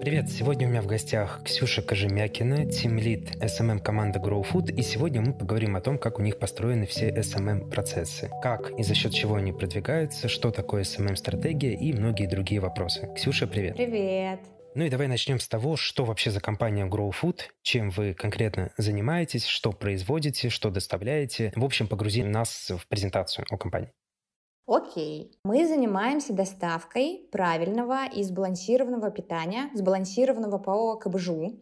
Привет, сегодня у меня в гостях Ксюша Кожемякина, тимлид SMM команды GrowFood, и сегодня мы поговорим о том, как у них построены все SMM-процессы, как и за счет чего они продвигаются, что такое SMM-стратегия и многие другие вопросы. Ксюша, привет. Привет. Ну и давай начнем с того, что вообще за компания GrowFood, чем вы конкретно занимаетесь, что производите, что доставляете. В общем, погрузи нас в презентацию о компании. Окей, мы занимаемся доставкой правильного и сбалансированного питания, сбалансированного по КБЖУ.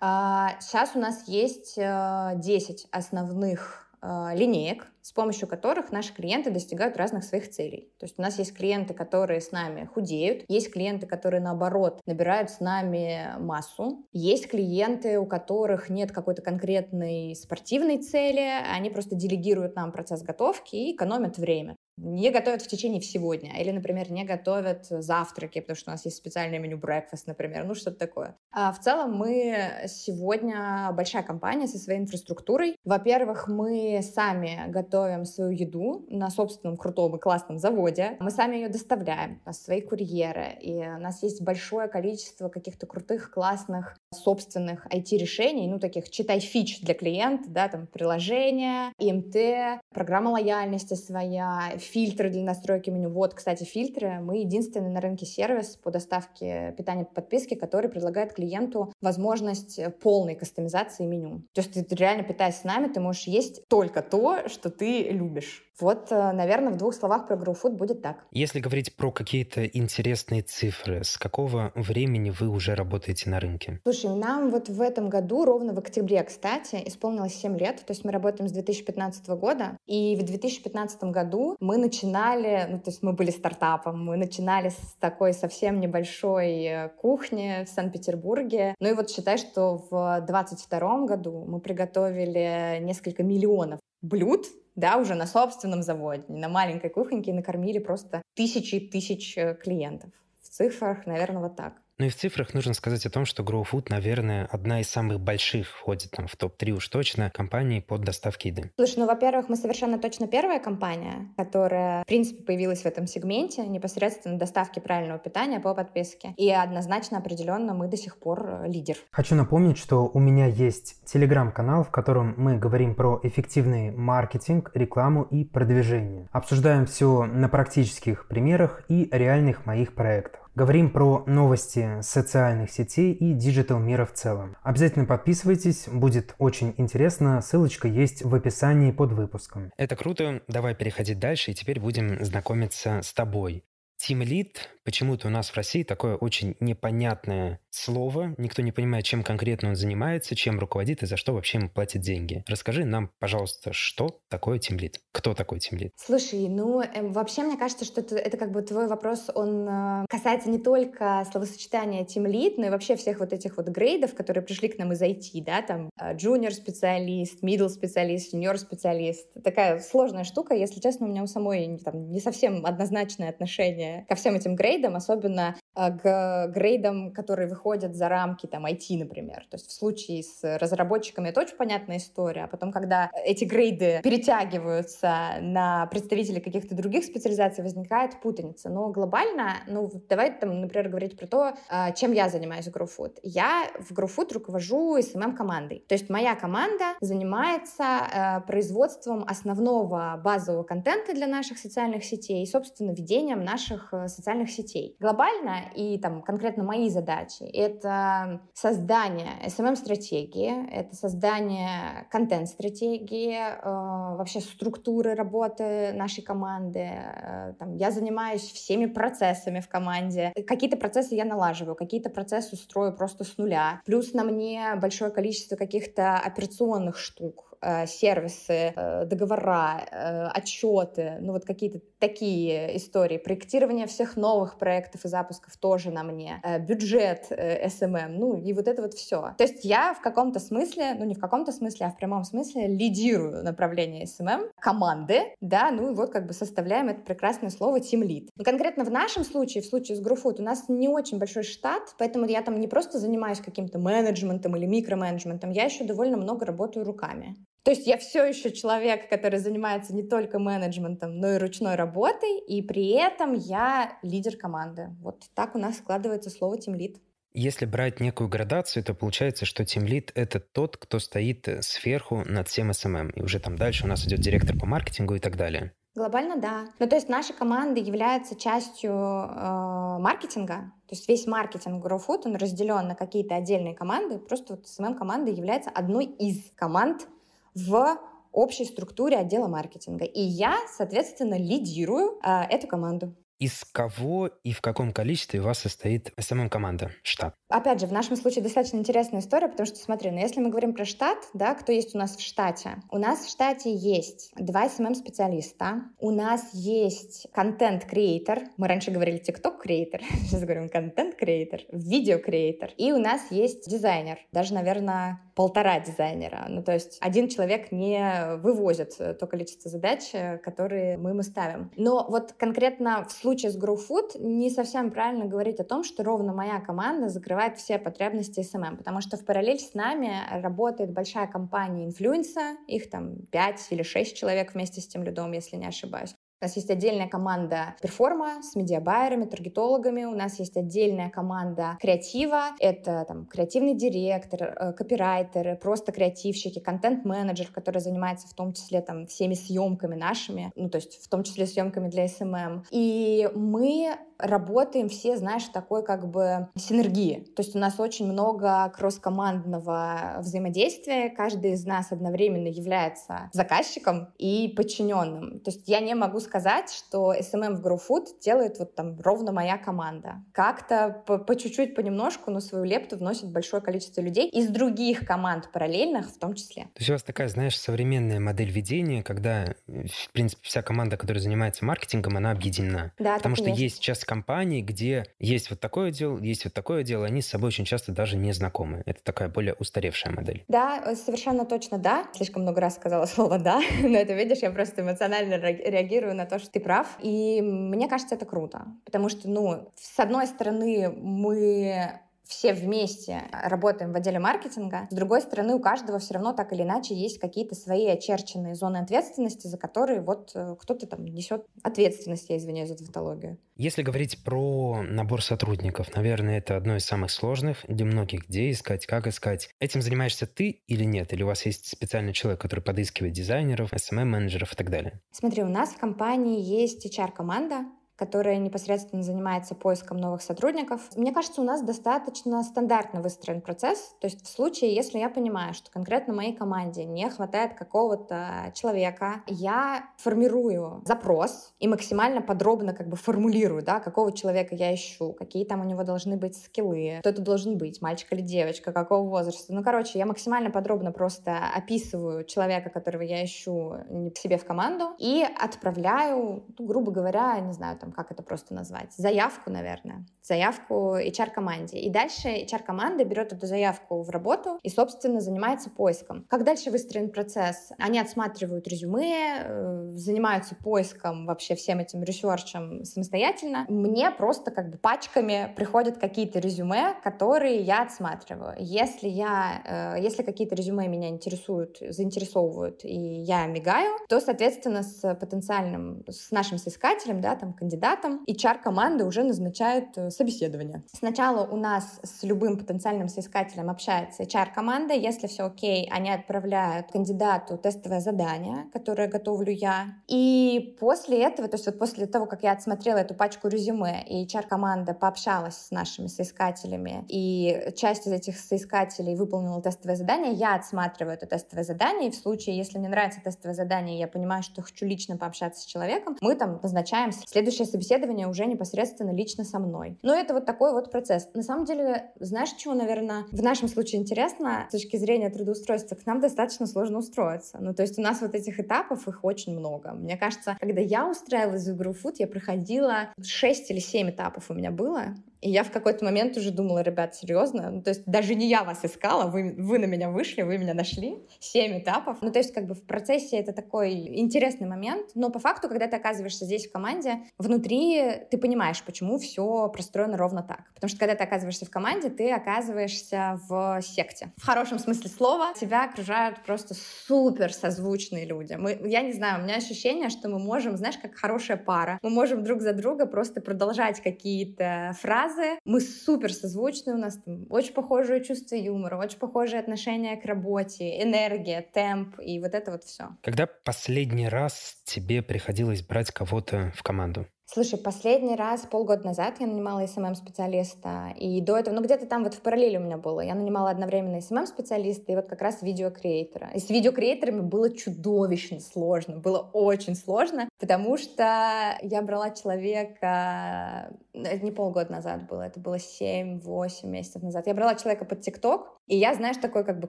Сейчас а, у нас есть 10 э, основных э, линеек, с помощью которых наши клиенты достигают разных своих целей. То есть у нас есть клиенты, которые с нами худеют, есть клиенты, которые наоборот набирают с нами массу, есть клиенты, у которых нет какой-то конкретной спортивной цели, они просто делегируют нам процесс готовки и экономят время не готовят в течение всего дня. Или, например, не готовят завтраки, потому что у нас есть специальное меню breakfast, например, ну что-то такое. А в целом мы сегодня большая компания со своей инфраструктурой. Во-первых, мы сами готовим свою еду на собственном крутом и классном заводе. Мы сами ее доставляем, у нас свои курьеры, и у нас есть большое количество каких-то крутых, классных собственных IT-решений, ну, таких, читай, фич для клиента, да, там, приложения, ИМТ, программа лояльности своя, фильтры для настройки меню. Вот, кстати, фильтры. Мы единственный на рынке сервис по доставке питания по подписке, который предлагает клиенту возможность полной кастомизации меню. То есть ты реально питаясь с нами, ты можешь есть только то, что ты любишь. Вот, э, наверное, в двух словах про GrowFood будет так. Если говорить про какие-то интересные цифры, с какого времени вы уже работаете на рынке? Слушай, нам вот в этом году, ровно в октябре, кстати, исполнилось 7 лет. То есть мы работаем с 2015 года. И в 2015 году мы начинали, ну, то есть мы были стартапом, мы начинали с такой совсем небольшой э, кухни в Санкт-Петербурге. Ну и вот считай, что в 2022 году мы приготовили несколько миллионов блюд, да, уже на собственном заводе, на маленькой кухоньке, накормили просто тысячи и тысяч э, клиентов. В цифрах, наверное, вот так. Ну и в цифрах нужно сказать о том, что GrowFood, наверное, одна из самых больших входит там в топ-3 уж точно компаний под доставки еды. Слушай, ну, во-первых, мы совершенно точно первая компания, которая, в принципе, появилась в этом сегменте непосредственно доставки правильного питания по подписке. И однозначно, определенно, мы до сих пор э, лидер. Хочу напомнить, что у меня есть телеграм-канал, в котором мы говорим про эффективный маркетинг, рекламу и продвижение. Обсуждаем все на практических примерах и реальных моих проектах. Говорим про новости социальных сетей и диджитал мира в целом. Обязательно подписывайтесь, будет очень интересно. Ссылочка есть в описании под выпуском. Это круто. Давай переходить дальше и теперь будем знакомиться с тобой. Team Lead почему-то у нас в России такое очень непонятное слово. Никто не понимает, чем конкретно он занимается, чем руководит и за что вообще ему платят деньги. Расскажи нам, пожалуйста, что такое Team Lead? Кто такой Team Lead? Слушай, ну э, вообще мне кажется, что это, это как бы твой вопрос, он э, касается не только словосочетания Team Lead, но и вообще всех вот этих вот грейдов, которые пришли к нам из IT, да, там э, junior специалист, middle специалист, senior специалист. Такая сложная штука, если честно, у меня у самой там, не совсем однозначное отношение ко всем этим грейдам, особенно а, к грейдам, которые выходят за рамки там IT, например. То есть в случае с разработчиками это очень понятная история, а потом, когда эти грейды перетягиваются на представителей каких-то других специализаций, возникает путаница. Но глобально, ну, давай там, например, говорить про то, а, чем я занимаюсь в GrowFood. Я в GrowFood руковожу SMM-командой. То есть моя команда занимается а, производством основного базового контента для наших социальных сетей и, собственно, ведением наших э, социальных сетей. Глобально и там конкретно мои задачи — это создание SMM-стратегии, это создание контент-стратегии, э, вообще структуры работы нашей команды. Э, там, я занимаюсь всеми процессами в команде. Какие-то процессы я налаживаю, какие-то процессы строю просто с нуля. Плюс на мне большое количество каких-то операционных штук, сервисы, э, договора, э, отчеты, ну вот какие-то такие истории. Проектирование всех новых проектов и запусков тоже на мне. Бюджет SMM, ну и вот это вот все. То есть я в каком-то смысле, ну не в каком-то смысле, а в прямом смысле лидирую направление SMM команды, да, ну и вот как бы составляем это прекрасное слово Team Lead. Но конкретно в нашем случае, в случае с GrowFood, у нас не очень большой штат, поэтому я там не просто занимаюсь каким-то менеджментом или микроменеджментом, я еще довольно много работаю руками. То есть я все еще человек, который занимается не только менеджментом, но и ручной работой, и при этом я лидер команды. Вот так у нас складывается слово Lead. Если брать некую градацию, то получается, что тимлид — это тот, кто стоит сверху над всем SMM. И уже там дальше у нас идет директор по маркетингу и так далее. Глобально, да. Ну, то есть наша команда является частью э, маркетинга. То есть весь маркетинг GrowFood, он разделен на какие-то отдельные команды. Просто вот SMM-команда является одной из команд в общей структуре отдела маркетинга. И я, соответственно, лидирую э, эту команду. Из кого и в каком количестве у вас состоит SMM-команда, штат? Опять же, в нашем случае достаточно интересная история, потому что, смотри, ну если мы говорим про штат, да, кто есть у нас в штате? У нас в штате есть два SMM-специалиста, у нас есть контент-креатор, мы раньше говорили TikTok-креатор, сейчас говорим контент-креатор, видео-креатор, и у нас есть дизайнер, даже, наверное, полтора дизайнера. Ну, то есть один человек не вывозит то количество задач, которые мы ему ставим. Но вот конкретно в случае с GrowFood не совсем правильно говорить о том, что ровно моя команда закрывает все потребности SMM, потому что в параллель с нами работает большая компания инфлюенса, их там 5 или 6 человек вместе с тем людом, если не ошибаюсь. У нас есть отдельная команда перформа с медиабайерами, таргетологами. У нас есть отдельная команда креатива. Это там креативный директор, э, копирайтеры, просто креативщики, контент-менеджер, который занимается в том числе там всеми съемками нашими, ну то есть в том числе съемками для SMM. И мы работаем все, знаешь, такой как бы синергии. То есть у нас очень много кросс-командного взаимодействия. Каждый из нас одновременно является заказчиком и подчиненным. То есть я не могу сказать, что SMM в GrowFood делает вот там ровно моя команда. Как-то по, по чуть-чуть, понемножку, но свою лепту вносит большое количество людей из других команд параллельных в том числе. То есть у вас такая, знаешь, современная модель ведения, когда, в принципе, вся команда, которая занимается маркетингом, она объединена. Да, Потому что есть. есть сейчас компаний, где есть вот такое дело, есть вот такое дело, они с собой очень часто даже не знакомы. Это такая более устаревшая модель. Да, э, совершенно точно да. Слишком много раз сказала слово «да», но это, видишь, я просто эмоционально реагирую на то, что ты прав. И мне кажется, это круто. Потому что, ну, с одной стороны, мы все вместе работаем в отделе маркетинга. С другой стороны, у каждого все равно так или иначе есть какие-то свои очерченные зоны ответственности, за которые вот э, кто-то там несет ответственность, я извиняюсь за тавтологию. Если говорить про набор сотрудников, наверное, это одно из самых сложных для многих, где искать, как искать. Этим занимаешься ты или нет? Или у вас есть специальный человек, который подыскивает дизайнеров, SMM-менеджеров и так далее? Смотри, у нас в компании есть HR-команда, которая непосредственно занимается поиском новых сотрудников. Мне кажется, у нас достаточно стандартно выстроен процесс. То есть в случае, если я понимаю, что конкретно моей команде не хватает какого-то человека, я формирую запрос и максимально подробно как бы формулирую, да, какого человека я ищу, какие там у него должны быть скиллы, кто это должен быть, мальчик или девочка, какого возраста. Ну, короче, я максимально подробно просто описываю человека, которого я ищу себе в команду и отправляю, ну, грубо говоря, не знаю, там, как это просто назвать, заявку, наверное, заявку HR-команде. И дальше HR-команда берет эту заявку в работу и, собственно, занимается поиском. Как дальше выстроен процесс? Они отсматривают резюме, э, занимаются поиском вообще всем этим ресерчем самостоятельно. Мне просто как бы пачками приходят какие-то резюме, которые я отсматриваю. Если я, э, если какие-то резюме меня интересуют, заинтересовывают, и я мигаю, то, соответственно, с потенциальным, с нашим соискателем, да, там, кандидатом, кандидатом, HR-команда уже назначает э, собеседование. Сначала у нас с любым потенциальным соискателем общается HR-команда. Если все окей, они отправляют кандидату тестовое задание, которое готовлю я. И после этого, то есть вот после того, как я отсмотрела эту пачку резюме, и HR-команда пообщалась с нашими соискателями, и часть из этих соискателей выполнила тестовое задание, я отсматриваю это тестовое задание, и в случае, если мне нравится тестовое задание, я понимаю, что хочу лично пообщаться с человеком, мы там назначаем следующее собеседование уже непосредственно лично со мной. Но это вот такой вот процесс. На самом деле, знаешь, чего, наверное, в нашем случае интересно с точки зрения трудоустройства? К нам достаточно сложно устроиться. Ну, то есть у нас вот этих этапов, их очень много. Мне кажется, когда я устраивалась в игру Food, я проходила 6 или 7 этапов у меня было. И я в какой-то момент уже думала, ребят, серьезно? Ну, то есть даже не я вас искала, вы, вы на меня вышли, вы меня нашли. Семь этапов. Ну, то есть как бы в процессе это такой интересный момент. Но по факту, когда ты оказываешься здесь в команде, внутри ты понимаешь, почему все простроено ровно так. Потому что когда ты оказываешься в команде, ты оказываешься в секте. В хорошем смысле слова тебя окружают просто супер созвучные люди. Мы, я не знаю, у меня ощущение, что мы можем, знаешь, как хорошая пара, мы можем друг за друга просто продолжать какие-то фразы, фразы. Мы супер созвучны, у нас там очень похожее чувство юмора, очень похожее отношение к работе, энергия, темп и вот это вот все. Когда последний раз тебе приходилось брать кого-то в команду? Слушай, последний раз полгода назад я нанимала SMM-специалиста, и до этого, ну где-то там вот в параллели у меня было, я нанимала одновременно SMM-специалиста и вот как раз видеокреатора. И с видеокреаторами было чудовищно сложно, было очень сложно, потому что я брала человека, это не полгода назад было, это было 7-8 месяцев назад, я брала человека под ТикТок, и я, знаешь, такой как бы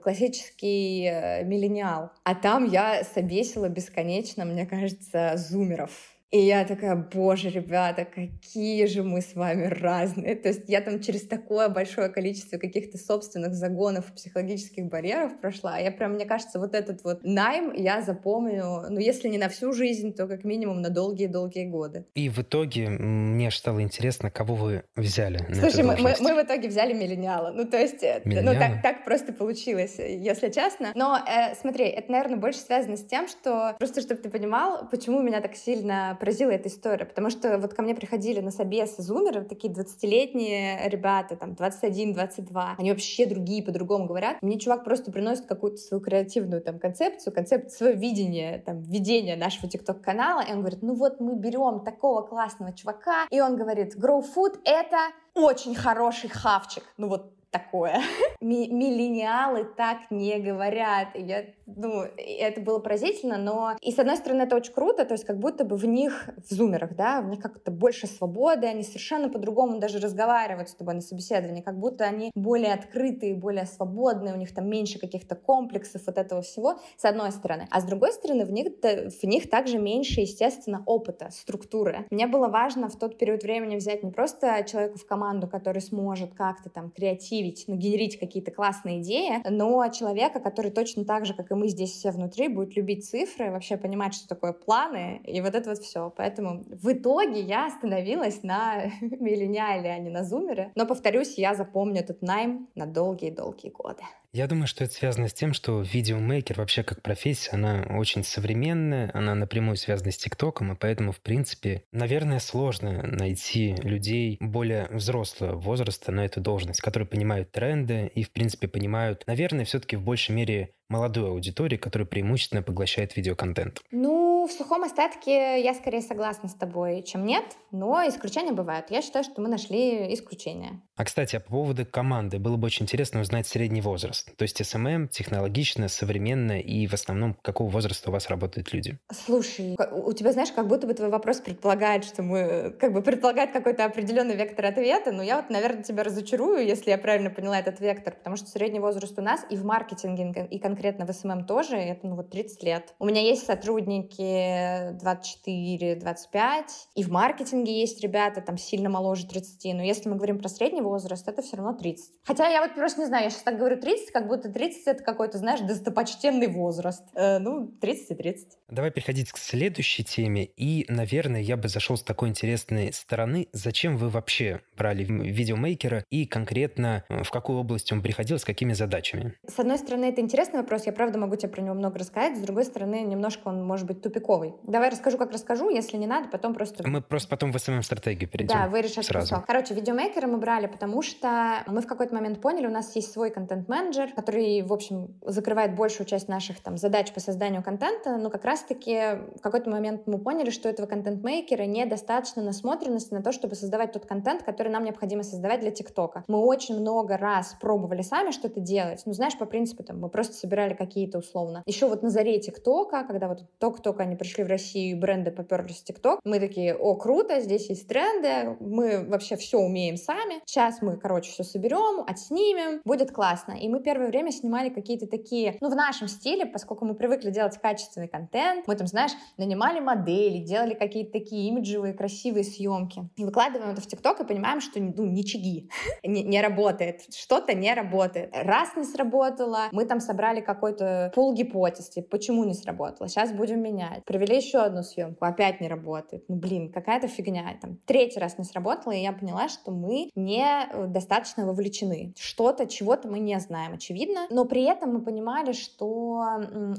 классический э, миллениал, а там я собесила бесконечно, мне кажется, зумеров и я такая, боже, ребята, какие же мы с вами разные. То есть я там через такое большое количество каких-то собственных загонов, психологических барьеров прошла. Я прям, мне кажется, вот этот вот найм я запомню, ну, если не на всю жизнь, то как минимум на долгие-долгие годы. И в итоге мне стало интересно, кого вы взяли Слушай, мы, мы, мы в итоге взяли миллениала. Ну, то есть, миллениала? ну, так, так просто получилось, если честно. Но э, смотри, это, наверное, больше связано с тем, что просто, чтобы ты понимал, почему меня так сильно поразила эта история, потому что вот ко мне приходили на собесы зумеры, такие 20-летние ребята, там, 21-22, они вообще другие, по-другому говорят. Мне чувак просто приносит какую-то свою креативную там концепцию, концепцию, свое видение, там, видение нашего ТикТок-канала, и он говорит, ну вот мы берем такого классного чувака, и он говорит, Grow Food — это очень хороший хавчик. Ну вот такое. Миллениалы так не говорят. я, ну, это было поразительно, но и с одной стороны это очень круто, то есть как будто бы в них, в зумерах, да, в них как-то больше свободы, они совершенно по-другому даже разговаривают с тобой на собеседовании, как будто они более открытые, более свободные, у них там меньше каких-то комплексов вот этого всего, с одной стороны. А с другой стороны, в них, в них также меньше, естественно, опыта, структуры. Мне было важно в тот период времени взять не просто человека в команду, который сможет как-то там креативно креативить, ну, генерить какие-то классные идеи, но человека, который точно так же, как и мы здесь все внутри, будет любить цифры, вообще понимать, что такое планы, и вот это вот все. Поэтому в итоге я остановилась на миллениале, а не на зумере. Но, повторюсь, я запомню этот найм на долгие-долгие годы. Я думаю, что это связано с тем, что видеомейкер вообще как профессия, она очень современная, она напрямую связана с ТикТоком, и поэтому, в принципе, наверное, сложно найти людей более взрослого возраста на эту должность, которые понимают тренды и, в принципе, понимают, наверное, все-таки в большей мере молодой аудитории, которая преимущественно поглощает видеоконтент? Ну, в сухом остатке я скорее согласна с тобой, чем нет, но исключения бывают. Я считаю, что мы нашли исключения. А, кстати, а по поводу команды, было бы очень интересно узнать средний возраст. То есть SMM технологично, современно и в основном какого возраста у вас работают люди? Слушай, у тебя, знаешь, как будто бы твой вопрос предполагает, что мы, как бы предполагает какой-то определенный вектор ответа, но я вот, наверное, тебя разочарую, если я правильно поняла этот вектор, потому что средний возраст у нас и в маркетинге, и конкретно конкретно в SMM тоже, это ну, вот 30 лет. У меня есть сотрудники 24-25, и в маркетинге есть ребята там сильно моложе 30, но если мы говорим про средний возраст, это все равно 30. Хотя я вот просто не знаю, я сейчас так говорю 30, как будто 30 это какой-то, знаешь, достопочтенный возраст. Э, ну, 30 и 30. Давай переходить к следующей теме, и, наверное, я бы зашел с такой интересной стороны. Зачем вы вообще брали видеомейкера и конкретно э, в какую область он приходил, с какими задачами? С одной стороны, это интересный вопрос, вопрос, я правда могу тебе про него много рассказать, с другой стороны, немножко он может быть тупиковый. Давай расскажу, как расскажу, если не надо, потом просто... Мы просто потом в СММ-стратегию перейдем. Да, вырежешь сразу. Все. Короче, видеомейкера мы брали, потому что мы в какой-то момент поняли, у нас есть свой контент-менеджер, который, в общем, закрывает большую часть наших там задач по созданию контента, но как раз-таки в какой-то момент мы поняли, что этого контент-мейкера недостаточно насмотренности на то, чтобы создавать тот контент, который нам необходимо создавать для ТикТока. Мы очень много раз пробовали сами что-то делать, ну, знаешь, по принципу, там, мы просто собирали собирали какие-то условно. Еще вот на заре ТикТока, когда вот только-только они пришли в Россию, бренды поперлись в ТикТок, мы такие, о, круто, здесь есть тренды, мы вообще все умеем сами. Сейчас мы, короче, все соберем, отснимем, будет классно. И мы первое время снимали какие-то такие, ну, в нашем стиле, поскольку мы привыкли делать качественный контент, мы там, знаешь, нанимали модели, делали какие-то такие имиджевые, красивые съемки. И выкладываем это в ТикТок и понимаем, что, ну, ничьи, не, не работает, что-то не работает. Раз не сработало, мы там собрали какой-то пол гипотез, типа, почему не сработало, сейчас будем менять. Провели еще одну съемку, опять не работает. Ну, блин, какая-то фигня. Там, третий раз не сработало, и я поняла, что мы не э, достаточно вовлечены. Что-то, чего-то мы не знаем, очевидно. Но при этом мы понимали, что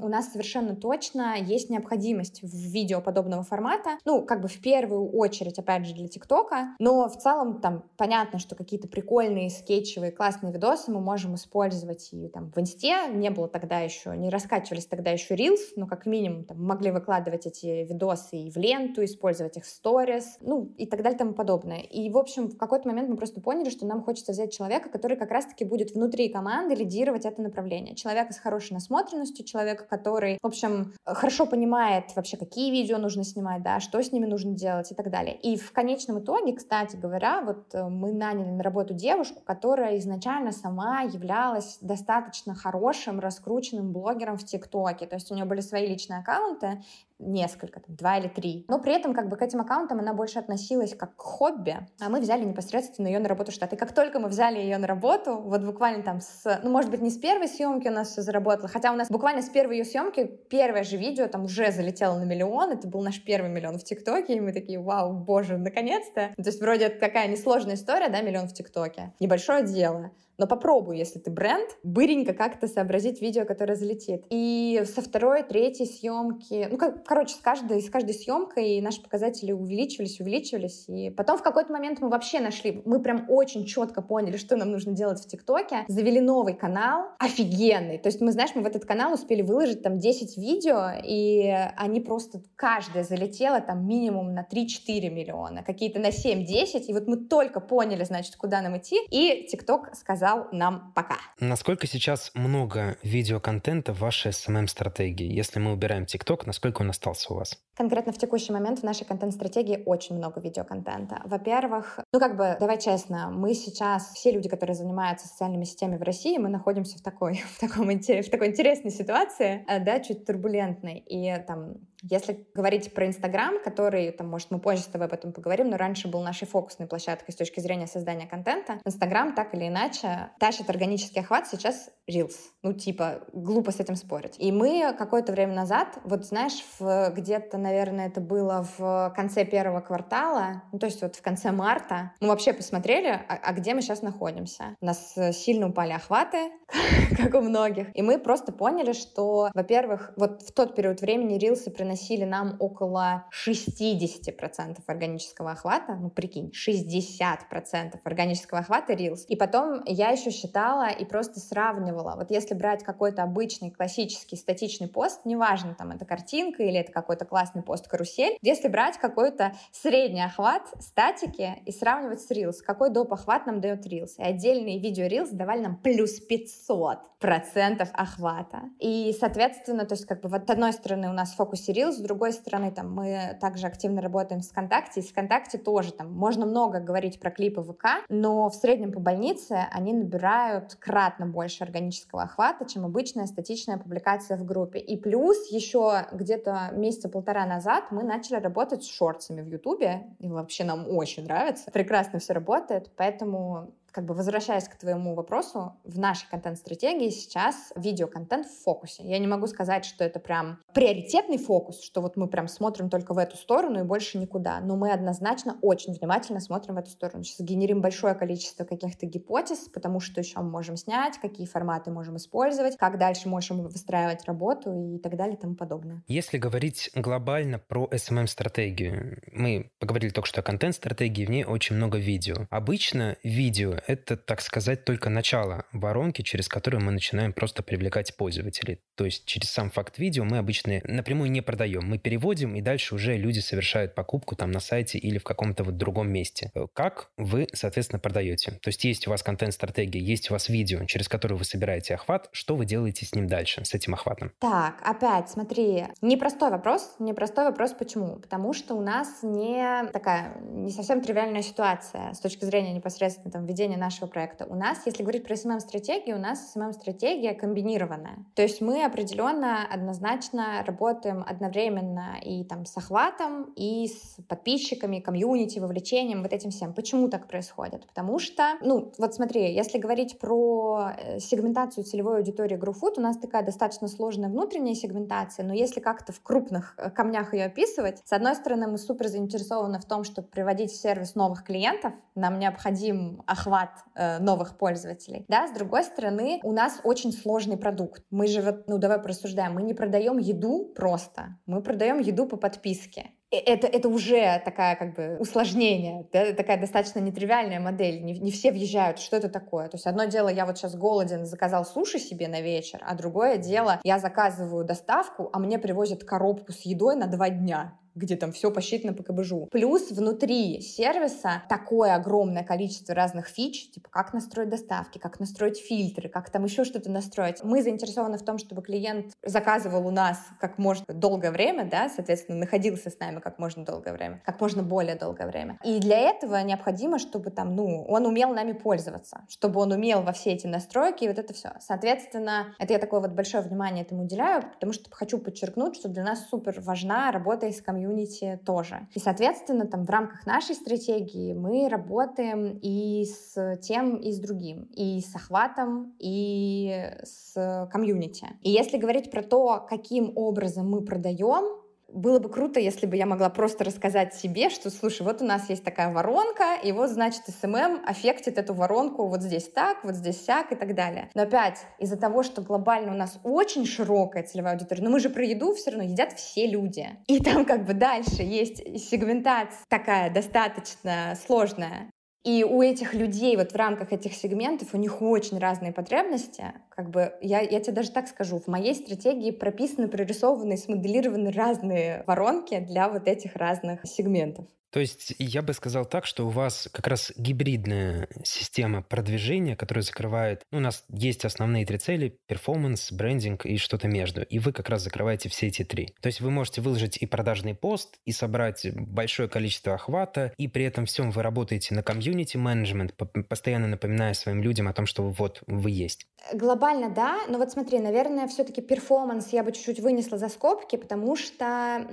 у нас совершенно точно есть необходимость в видео подобного формата. Ну, как бы в первую очередь, опять же, для ТикТока. Но в целом там понятно, что какие-то прикольные, скетчевые, классные видосы мы можем использовать и там в Инсте. Не было тогда еще, не раскачивались тогда еще Reels, но как минимум там, могли выкладывать эти видосы и в ленту, использовать их в сторис, ну и так далее и тому подобное. И, в общем, в какой-то момент мы просто поняли, что нам хочется взять человека, который как раз-таки будет внутри команды лидировать это направление. Человека с хорошей насмотренностью, человека, который, в общем, хорошо понимает вообще, какие видео нужно снимать, да, что с ними нужно делать и так далее. И в конечном итоге, кстати говоря, вот э, мы наняли на работу девушку, которая изначально сама являлась достаточно хорошим, раскрученным блогером в ТикТоке. То есть у нее были свои личные аккаунты, несколько, там, два или три. Но при этом как бы к этим аккаунтам она больше относилась как к хобби, а мы взяли непосредственно ее на работу в штат. И как только мы взяли ее на работу, вот буквально там с, ну, может быть, не с первой съемки у нас все заработало, хотя у нас буквально с первой ее съемки первое же видео там уже залетело на миллион, это был наш первый миллион в ТикТоке, и мы такие, вау, боже, наконец-то. То есть вроде это такая несложная история, да, миллион в ТикТоке. Небольшое дело. Но попробуй, если ты бренд, быренько как-то сообразить видео, которое залетит. И со второй, третьей съемки, ну, как, короче, с каждой, с каждой съемкой наши показатели увеличивались, увеличивались. И потом в какой-то момент мы вообще нашли, мы прям очень четко поняли, что нам нужно делать в ТикТоке. Завели новый канал, офигенный. То есть мы, знаешь, мы в этот канал успели выложить там 10 видео, и они просто, каждая залетела там минимум на 3-4 миллиона, какие-то на 7-10. И вот мы только поняли, значит, куда нам идти, и ТикТок сказал, сказал нам пока. Насколько сейчас много видеоконтента в вашей SMM-стратегии? Если мы убираем TikTok, насколько он остался у вас? Конкретно в текущий момент в нашей контент-стратегии очень много видеоконтента. Во-первых, ну как бы, давай честно, мы сейчас, все люди, которые занимаются социальными сетями в России, мы находимся в такой, в таком, в такой интересной ситуации, э, да, чуть турбулентной. И там если говорить про Инстаграм, который, там, может, мы позже с тобой об этом поговорим, но раньше был нашей фокусной площадкой с точки зрения создания контента, Инстаграм так или иначе тащит органический охват сейчас Reels. Ну, типа, глупо с этим спорить. И мы какое-то время назад, вот знаешь, где-то, наверное, это было в конце первого квартала, ну, то есть вот в конце марта, мы вообще посмотрели, а, а где мы сейчас находимся. У нас сильно упали охваты, как у многих. И мы просто поняли, что, во-первых, вот в тот период времени рилсы приносили нам около 60% органического охвата. Ну, прикинь, 60% органического охвата рилс. И потом я еще считала и просто сравнивала. Вот если брать какой-то обычный классический статичный пост, неважно, там это картинка или это какой-то классный пост-карусель, если брать какой-то средний охват статики и сравнивать с рилс, какой доп. охват нам дает рилс. И отдельные видео рилс давали нам плюс 500 процентов охвата. И, соответственно, то есть как бы вот с одной стороны у нас в фокусе Reels, с другой стороны там мы также активно работаем с ВКонтакте, и ВКонтакте тоже там можно много говорить про клипы ВК, но в среднем по больнице они набирают кратно больше органического охвата, чем обычная статичная публикация в группе. И плюс еще где-то месяца полтора назад мы начали работать с шортсами в Ютубе, и вообще нам очень нравится, прекрасно все работает, поэтому как бы возвращаясь к твоему вопросу, в нашей контент-стратегии сейчас видеоконтент в фокусе. Я не могу сказать, что это прям приоритетный фокус, что вот мы прям смотрим только в эту сторону и больше никуда, но мы однозначно очень внимательно смотрим в эту сторону. Сейчас генерим большое количество каких-то гипотез, потому что еще мы можем снять, какие форматы можем использовать, как дальше можем выстраивать работу и так далее и тому подобное. Если говорить глобально про SMM-стратегию, мы поговорили только что о контент-стратегии, в ней очень много видео. Обычно видео это, так сказать, только начало воронки, через которую мы начинаем просто привлекать пользователей. То есть через сам факт видео мы обычно напрямую не продаем. Мы переводим, и дальше уже люди совершают покупку там на сайте или в каком-то вот другом месте. Как вы, соответственно, продаете? То есть есть у вас контент-стратегия, есть у вас видео, через которое вы собираете охват. Что вы делаете с ним дальше, с этим охватом? Так, опять, смотри, непростой вопрос. Непростой вопрос почему? Потому что у нас не такая, не совсем тривиальная ситуация с точки зрения непосредственно там ведения продвижения нашего проекта. У нас, если говорить про SMM-стратегию, у нас SMM-стратегия комбинированная. То есть мы определенно однозначно работаем одновременно и там с охватом, и с подписчиками, комьюнити, вовлечением, вот этим всем. Почему так происходит? Потому что, ну, вот смотри, если говорить про э, сегментацию целевой аудитории GrowFood, у нас такая достаточно сложная внутренняя сегментация, но если как-то в крупных э, камнях ее описывать, с одной стороны, мы супер заинтересованы в том, чтобы приводить в сервис новых клиентов, нам необходим охват э, новых пользователей, да, с другой стороны, у нас очень сложный продукт. Мы же, вот, ну, давай просуждаем, мы не продаем еду просто, мы продаем еду по подписке. Это, это уже такая как бы усложнение, да, такая достаточно нетривиальная модель. Не, не все въезжают, что это такое. То есть одно дело, я вот сейчас голоден, заказал суши себе на вечер, а другое дело, я заказываю доставку, а мне привозят коробку с едой на два дня где там все посчитано по КБЖУ. Плюс внутри сервиса такое огромное количество разных фич, типа как настроить доставки, как настроить фильтры, как там еще что-то настроить. Мы заинтересованы в том, чтобы клиент заказывал у нас как можно долгое время, да, соответственно, находился с нами как можно долгое время, как можно более долгое время. И для этого необходимо, чтобы там, ну, он умел нами пользоваться, чтобы он умел во все эти настройки и вот это все. Соответственно, это я такое вот большое внимание этому уделяю, потому что хочу подчеркнуть, что для нас супер важна работа с комьюнити комьюнити тоже. И, соответственно, там в рамках нашей стратегии мы работаем и с тем, и с другим, и с охватом, и с комьюнити. И если говорить про то, каким образом мы продаем, было бы круто, если бы я могла просто рассказать себе, что, слушай, вот у нас есть такая воронка, и вот, значит, SMM аффектит эту воронку вот здесь так, вот здесь сяк и так далее. Но опять, из-за того, что глобально у нас очень широкая целевая аудитория, но мы же про еду все равно едят все люди. И там как бы дальше есть сегментация такая достаточно сложная. И у этих людей вот в рамках этих сегментов у них очень разные потребности. Как бы я, я тебе даже так скажу, в моей стратегии прописаны, прорисованы, смоделированы разные воронки для вот этих разных сегментов. То есть я бы сказал так, что у вас как раз гибридная система продвижения, которая закрывает... Ну, у нас есть основные три цели — перформанс, брендинг и что-то между. И вы как раз закрываете все эти три. То есть вы можете выложить и продажный пост, и собрать большое количество охвата, и при этом всем вы работаете на комьюнити менеджмент, постоянно напоминая своим людям о том, что вот вы есть. Глобально, да. Но вот смотри, наверное, все-таки перформанс я бы чуть-чуть вынесла за скобки, потому что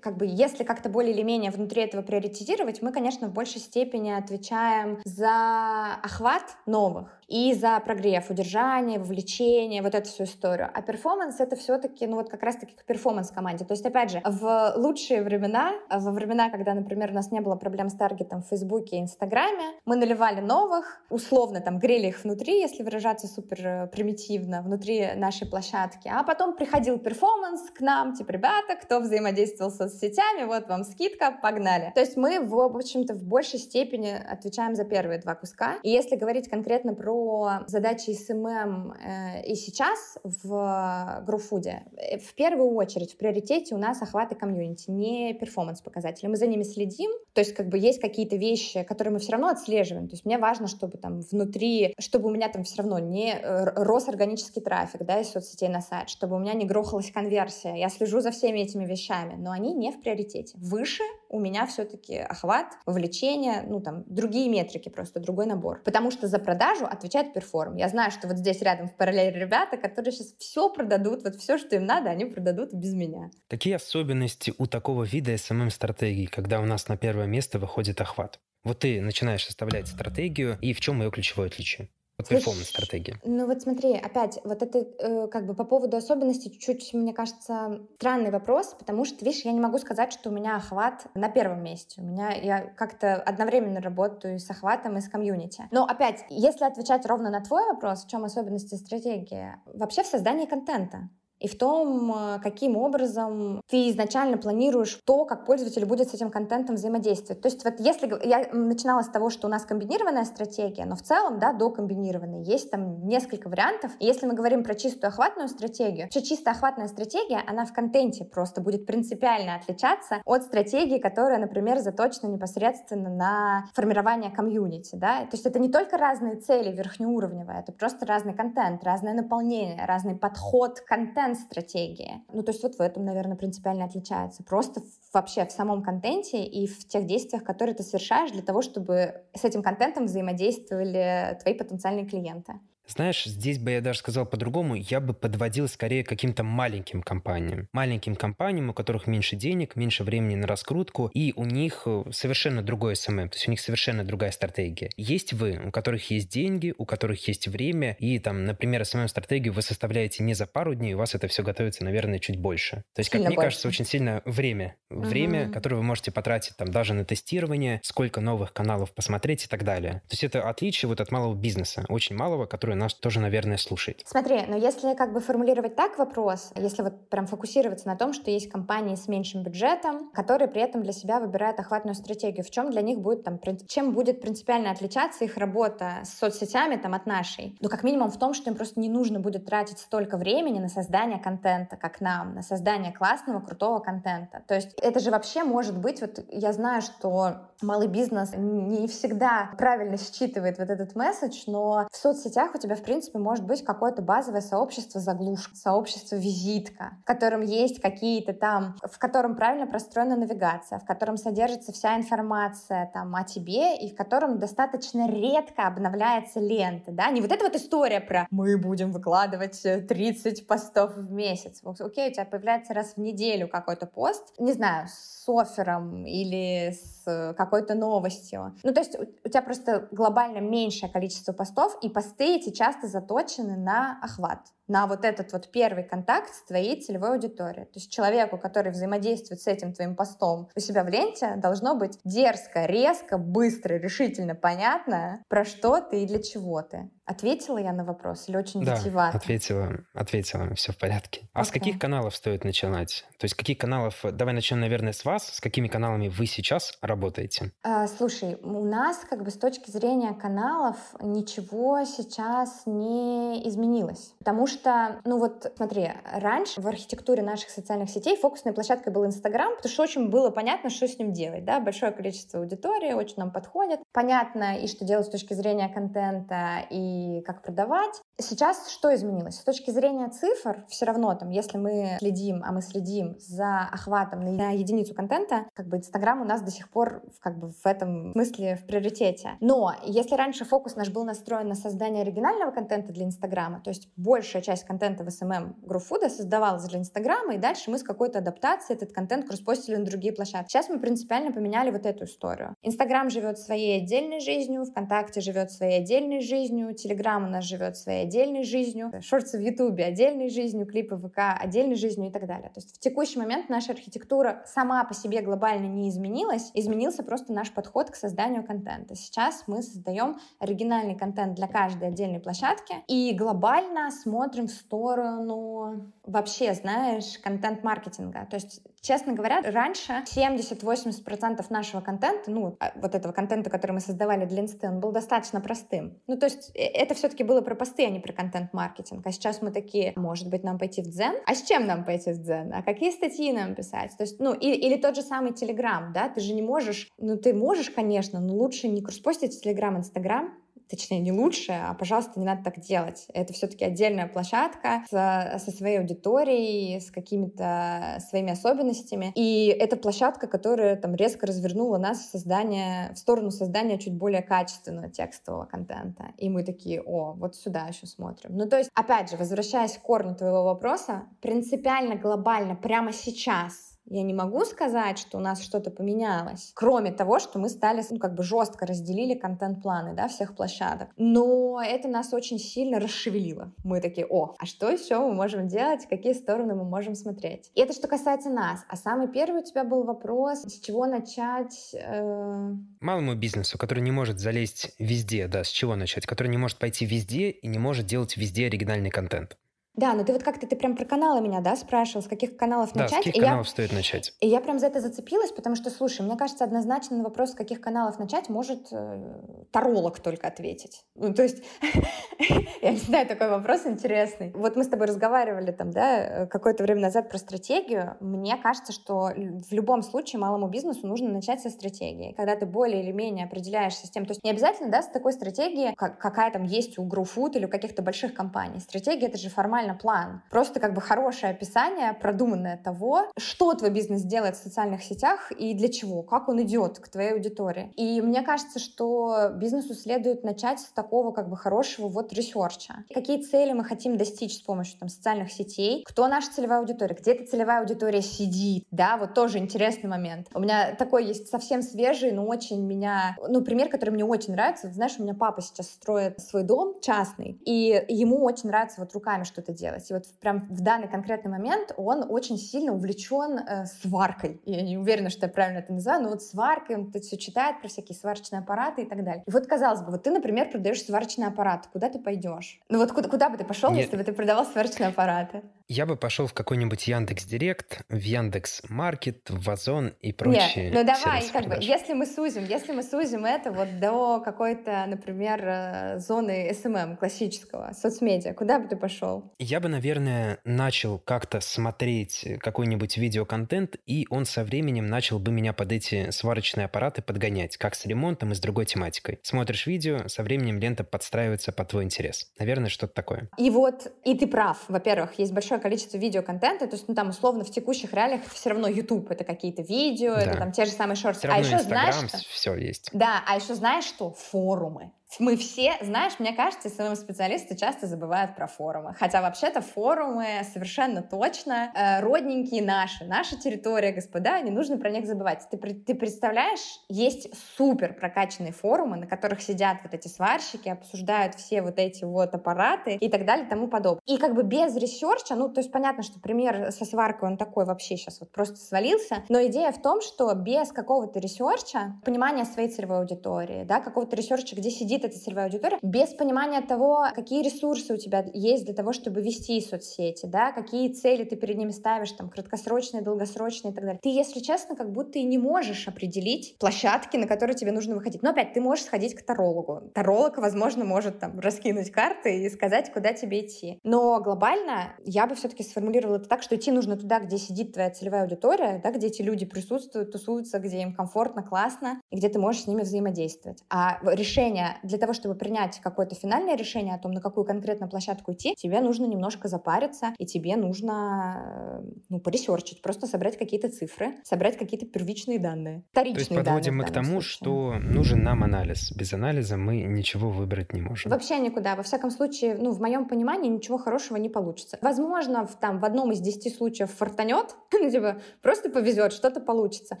как бы если как-то более или менее внутри этого приоритизировать, мы, конечно, в большей степени отвечаем за охват новых и за прогрев, удержание, вовлечение, вот эту всю историю. А перформанс — это все-таки, ну вот как раз-таки к перформанс-команде. То есть, опять же, в лучшие времена, во времена, когда, например, у нас не было проблем с таргетом в Фейсбуке и Инстаграме, мы наливали новых, условно там грели их внутри, если выражаться супер э, примитивно, внутри нашей площадки, а потом приходил перформанс к нам, типа, ребята, кто взаимодействовал с соцсетями, вот вам скидка, погнали. То есть мы, в общем-то, в большей степени отвечаем за первые два куска. И если говорить конкретно про задачи СММ э, и сейчас в GrowFood, э, в первую очередь в приоритете у нас охваты комьюнити, не перформанс-показатели. Мы за ними следим, то есть как бы есть какие-то вещи, которые мы все равно отслеживаем. То есть мне важно, чтобы там внутри, чтобы у меня там все равно не э, рос органический трафик да, из соцсетей на сайт, чтобы у меня не грохалась конверсия. Я слежу за всеми этими вещами, но они не в приоритете. Выше у меня все-таки охват, вовлечение, ну там другие метрики, просто другой набор. Потому что за продажу отвечает отвечает перформ. Я знаю, что вот здесь рядом в параллели ребята, которые сейчас все продадут, вот все, что им надо, они продадут без меня. Какие особенности у такого вида SMM-стратегии, когда у нас на первое место выходит охват? Вот ты начинаешь составлять стратегию, и в чем ее ключевое отличие? Перформанс-стратегия. Ну вот смотри, опять, вот это э, как бы по поводу особенностей чуть-чуть, мне кажется, странный вопрос, потому что, видишь, я не могу сказать, что у меня охват на первом месте. У меня, я как-то одновременно работаю с охватом и с комьюнити. Но опять, если отвечать ровно на твой вопрос, в чем особенности стратегии, вообще в создании контента и в том, э, каким образом ты изначально планируешь то, как пользователь будет с этим контентом взаимодействовать. То есть вот если я начинала с того, что у нас комбинированная стратегия, но в целом, да, до комбинированной есть там несколько вариантов. И если мы говорим про чистую охватную стратегию, вообще чистая охватная стратегия, она в контенте просто будет принципиально отличаться от стратегии, которая, например, заточена непосредственно на формирование комьюнити, да. То есть это не только разные цели верхнеуровневые, это просто разный контент, разное наполнение, разный подход к контенту, контент-стратегии. Ну, то есть вот в этом, наверное, принципиально отличается. Просто вообще в самом контенте и в тех действиях, которые ты совершаешь для того, чтобы с этим контентом взаимодействовали твои потенциальные клиенты. Знаешь, здесь бы я даже сказал по-другому, я бы подводил скорее к каким-то маленьким компаниям. Маленьким компаниям, у которых меньше денег, меньше времени на раскрутку, и у них э, совершенно другой СММ, то есть у них совершенно другая стратегия. Есть вы, у которых есть деньги, у которых есть время, и там, например, СММ-стратегию вы составляете не за пару дней, у вас это все готовится, наверное, чуть больше. То есть, как сильно мне больше. кажется, очень сильно время. Время, угу. которое вы можете потратить там даже на тестирование, сколько новых каналов посмотреть и так далее. То есть это отличие вот от малого бизнеса, очень малого, который нас тоже, наверное, слушает. Смотри, но если как бы формулировать так вопрос, если вот прям фокусироваться на том, что есть компании с меньшим бюджетом, которые при этом для себя выбирают охватную стратегию, в чем для них будет там, чем будет принципиально отличаться их работа с соцсетями там от нашей? Ну, как минимум в том, что им просто не нужно будет тратить столько времени на создание контента, как нам, на создание классного, крутого контента. То есть это же вообще может быть, вот я знаю, что малый бизнес не всегда правильно считывает вот этот месседж, но в соцсетях у тебя, в принципе, может быть какое-то базовое сообщество заглушка, сообщество визитка, в котором есть какие-то там, в котором правильно простроена навигация, в котором содержится вся информация там о тебе и в котором достаточно редко обновляется лента, да, не вот эта вот история про мы будем выкладывать 30 постов в месяц. Окей, у тебя появляется раз в неделю какой-то пост, не знаю, с оффером или с какой-то новостью. Ну, то есть у тебя просто глобально меньшее количество постов, и посты эти часто заточены на охват на вот этот вот первый контакт с твоей целевой аудиторией. То есть человеку, который взаимодействует с этим твоим постом у себя в ленте, должно быть дерзко, резко, быстро, решительно понятно, про что ты и для чего ты. Ответила я на вопрос или очень да, витиевато? ответила, ответила, все в порядке. А okay. с каких каналов стоит начинать? То есть каких каналов, давай начнем, наверное, с вас, с какими каналами вы сейчас работаете? А, слушай, у нас как бы с точки зрения каналов ничего сейчас не изменилось, потому что, ну вот смотри, раньше в архитектуре наших социальных сетей фокусной площадкой был Инстаграм, потому что очень было понятно, что с ним делать, да, большое количество аудитории, очень нам подходит, понятно и что делать с точки зрения контента, и как продавать. Сейчас что изменилось? С точки зрения цифр, все равно там, если мы следим, а мы следим за охватом на единицу контента, как бы Инстаграм у нас до сих пор как бы в этом смысле в приоритете. Но если раньше фокус наш был настроен на создание оригинального контента для Инстаграма, то есть большая часть контента в SMM GrowFood создавалась для Инстаграма, и дальше мы с какой-то адаптацией этот контент кросспостили на другие площадки. Сейчас мы принципиально поменяли вот эту историю. Инстаграм живет своей отдельной жизнью, ВКонтакте живет своей отдельной жизнью, Телеграм у нас живет своей отдельной жизнью, шорты в Ютубе отдельной жизнью, клипы ВК отдельной жизнью и так далее. То есть в текущий момент наша архитектура сама по себе глобально не изменилась, изменился просто наш подход к созданию контента. Сейчас мы создаем оригинальный контент для каждой отдельной площадки и глобально смотрим в сторону вообще, знаешь, контент-маркетинга. То есть, честно говоря, раньше 70-80% нашего контента, ну, а, вот этого контента, который мы создавали для инсты, он был достаточно простым. Ну, то есть, э, это все-таки было про посты, а не про контент-маркетинг. А сейчас мы такие, может быть, нам пойти в Дзен? А с чем нам пойти в Дзен? А какие статьи нам писать? То есть, ну, или, или тот же самый Телеграм, да, ты же не можешь, ну, ты можешь, конечно, но лучше не кросспостить Телеграм, Инстаграм, точнее, не лучше, а, пожалуйста, не надо так делать. Это все-таки отдельная площадка со, со своей аудиторией, с какими-то своими особенностями. И это площадка, которая там резко развернула нас в создание, в сторону создания чуть более качественного текстового контента. И мы такие, о, вот сюда еще смотрим. Ну, то есть, опять же, возвращаясь к корню твоего вопроса, принципиально, глобально, прямо сейчас я не могу сказать, что у нас что-то поменялось, кроме того, что мы стали, ну, как бы жестко разделили контент-планы, да, всех площадок. Но это нас очень сильно расшевелило. Мы такие, о, а что еще мы можем делать, какие стороны мы можем смотреть? И это что касается нас. А самый первый у тебя был вопрос, с чего начать? Э... Малому бизнесу, который не может залезть везде, да, с чего начать, который не может пойти везде и не может делать везде оригинальный контент. Да, но ты вот как-то ты прям про каналы меня, да, спрашивал, с каких каналов да, начать? с каких и каналов я, стоит начать? И я прям за это зацепилась, потому что, слушай, мне кажется, однозначно на вопрос, с каких каналов начать, может э, таролог только ответить. Ну, то есть, я не знаю, такой вопрос интересный. Вот мы с тобой разговаривали там, да, какое-то время назад про стратегию. Мне кажется, что в любом случае малому бизнесу нужно начать со стратегии. Когда ты более или менее определяешься с тем, то есть не обязательно, да, с такой стратегией, как, какая там есть у GrowFood или у каких-то больших компаний. Стратегия — это же формально реально план. Просто как бы хорошее описание, продуманное того, что твой бизнес делает в социальных сетях и для чего, как он идет к твоей аудитории. И мне кажется, что бизнесу следует начать с такого как бы хорошего вот ресерча. Какие цели мы хотим достичь с помощью там, социальных сетей, кто наша целевая аудитория, где эта целевая аудитория сидит, да, вот тоже интересный момент. У меня такой есть совсем свежий, но очень меня, ну, пример, который мне очень нравится. Знаешь, у меня папа сейчас строит свой дом частный, и ему очень нравится вот руками что-то делать. И вот прям в данный конкретный момент он очень сильно увлечен э, сваркой. Я не уверена, что я правильно это называю, но вот сваркой, он это все читает про всякие сварочные аппараты и так далее. И вот, казалось бы, вот ты, например, продаешь сварочный аппарат, куда ты пойдешь? Ну вот куда, куда бы ты пошел, Нет. если бы ты продавал сварочные аппараты? Я бы пошел в какой-нибудь Яндекс Директ, в Яндекс Маркет, в Озон и прочие. Нет, ну давай, как бы, если мы сузим, если мы сузим это вот до какой-то, например, э, зоны SMM эм эм классического, соцмедиа, куда бы ты пошел? Я бы, наверное, начал как-то смотреть какой-нибудь видеоконтент, и он со временем начал бы меня под эти сварочные аппараты подгонять, как с ремонтом и с другой тематикой. Смотришь видео, со временем лента подстраивается под твой интерес. Наверное, что-то такое. И вот, и ты прав. Во-первых, есть большое количество видеоконтента, то есть, ну, там, условно, в текущих реалиях все равно YouTube — это какие-то видео, да. это там те же самые shorts. а еще знаешь, что... все есть. Да, а еще знаешь что? Форумы мы все, знаешь, мне кажется, СММ-специалисты часто забывают про форумы. Хотя вообще-то форумы совершенно точно э, родненькие наши, наша территория, господа, не нужно про них забывать. Ты, ты представляешь, есть супер прокачанные форумы, на которых сидят вот эти сварщики, обсуждают все вот эти вот аппараты и так далее тому подобное. И как бы без ресерча, ну, то есть понятно, что пример со сваркой, он такой вообще сейчас вот просто свалился, но идея в том, что без какого-то ресерча, понимания своей целевой аудитории, да, какого-то ресерча, где сидит сидит эта целевая аудитория, без понимания того, какие ресурсы у тебя есть для того, чтобы вести соцсети, да, какие цели ты перед ними ставишь, там, краткосрочные, долгосрочные и так далее. Ты, если честно, как будто и не можешь определить площадки, на которые тебе нужно выходить. Но опять, ты можешь сходить к тарологу. Таролог, возможно, может там раскинуть карты и сказать, куда тебе идти. Но глобально я бы все-таки сформулировала это так, что идти нужно туда, где сидит твоя целевая аудитория, да, где эти люди присутствуют, тусуются, где им комфортно, классно, и где ты можешь с ними взаимодействовать. А решение для того, чтобы принять какое-то финальное решение о том, на какую конкретно площадку идти, тебе нужно немножко запариться, и тебе нужно э, ну, поресерчить, просто собрать какие-то цифры, собрать какие-то первичные данные, вторичные То есть подводим мы к тому, случае. что нужен нам анализ. Без анализа мы ничего выбрать не можем. Вообще никуда. Во всяком случае, ну, в моем понимании, ничего хорошего не получится. Возможно, в, там, в одном из десяти случаев фартанет, ну, типа, просто повезет, что-то получится.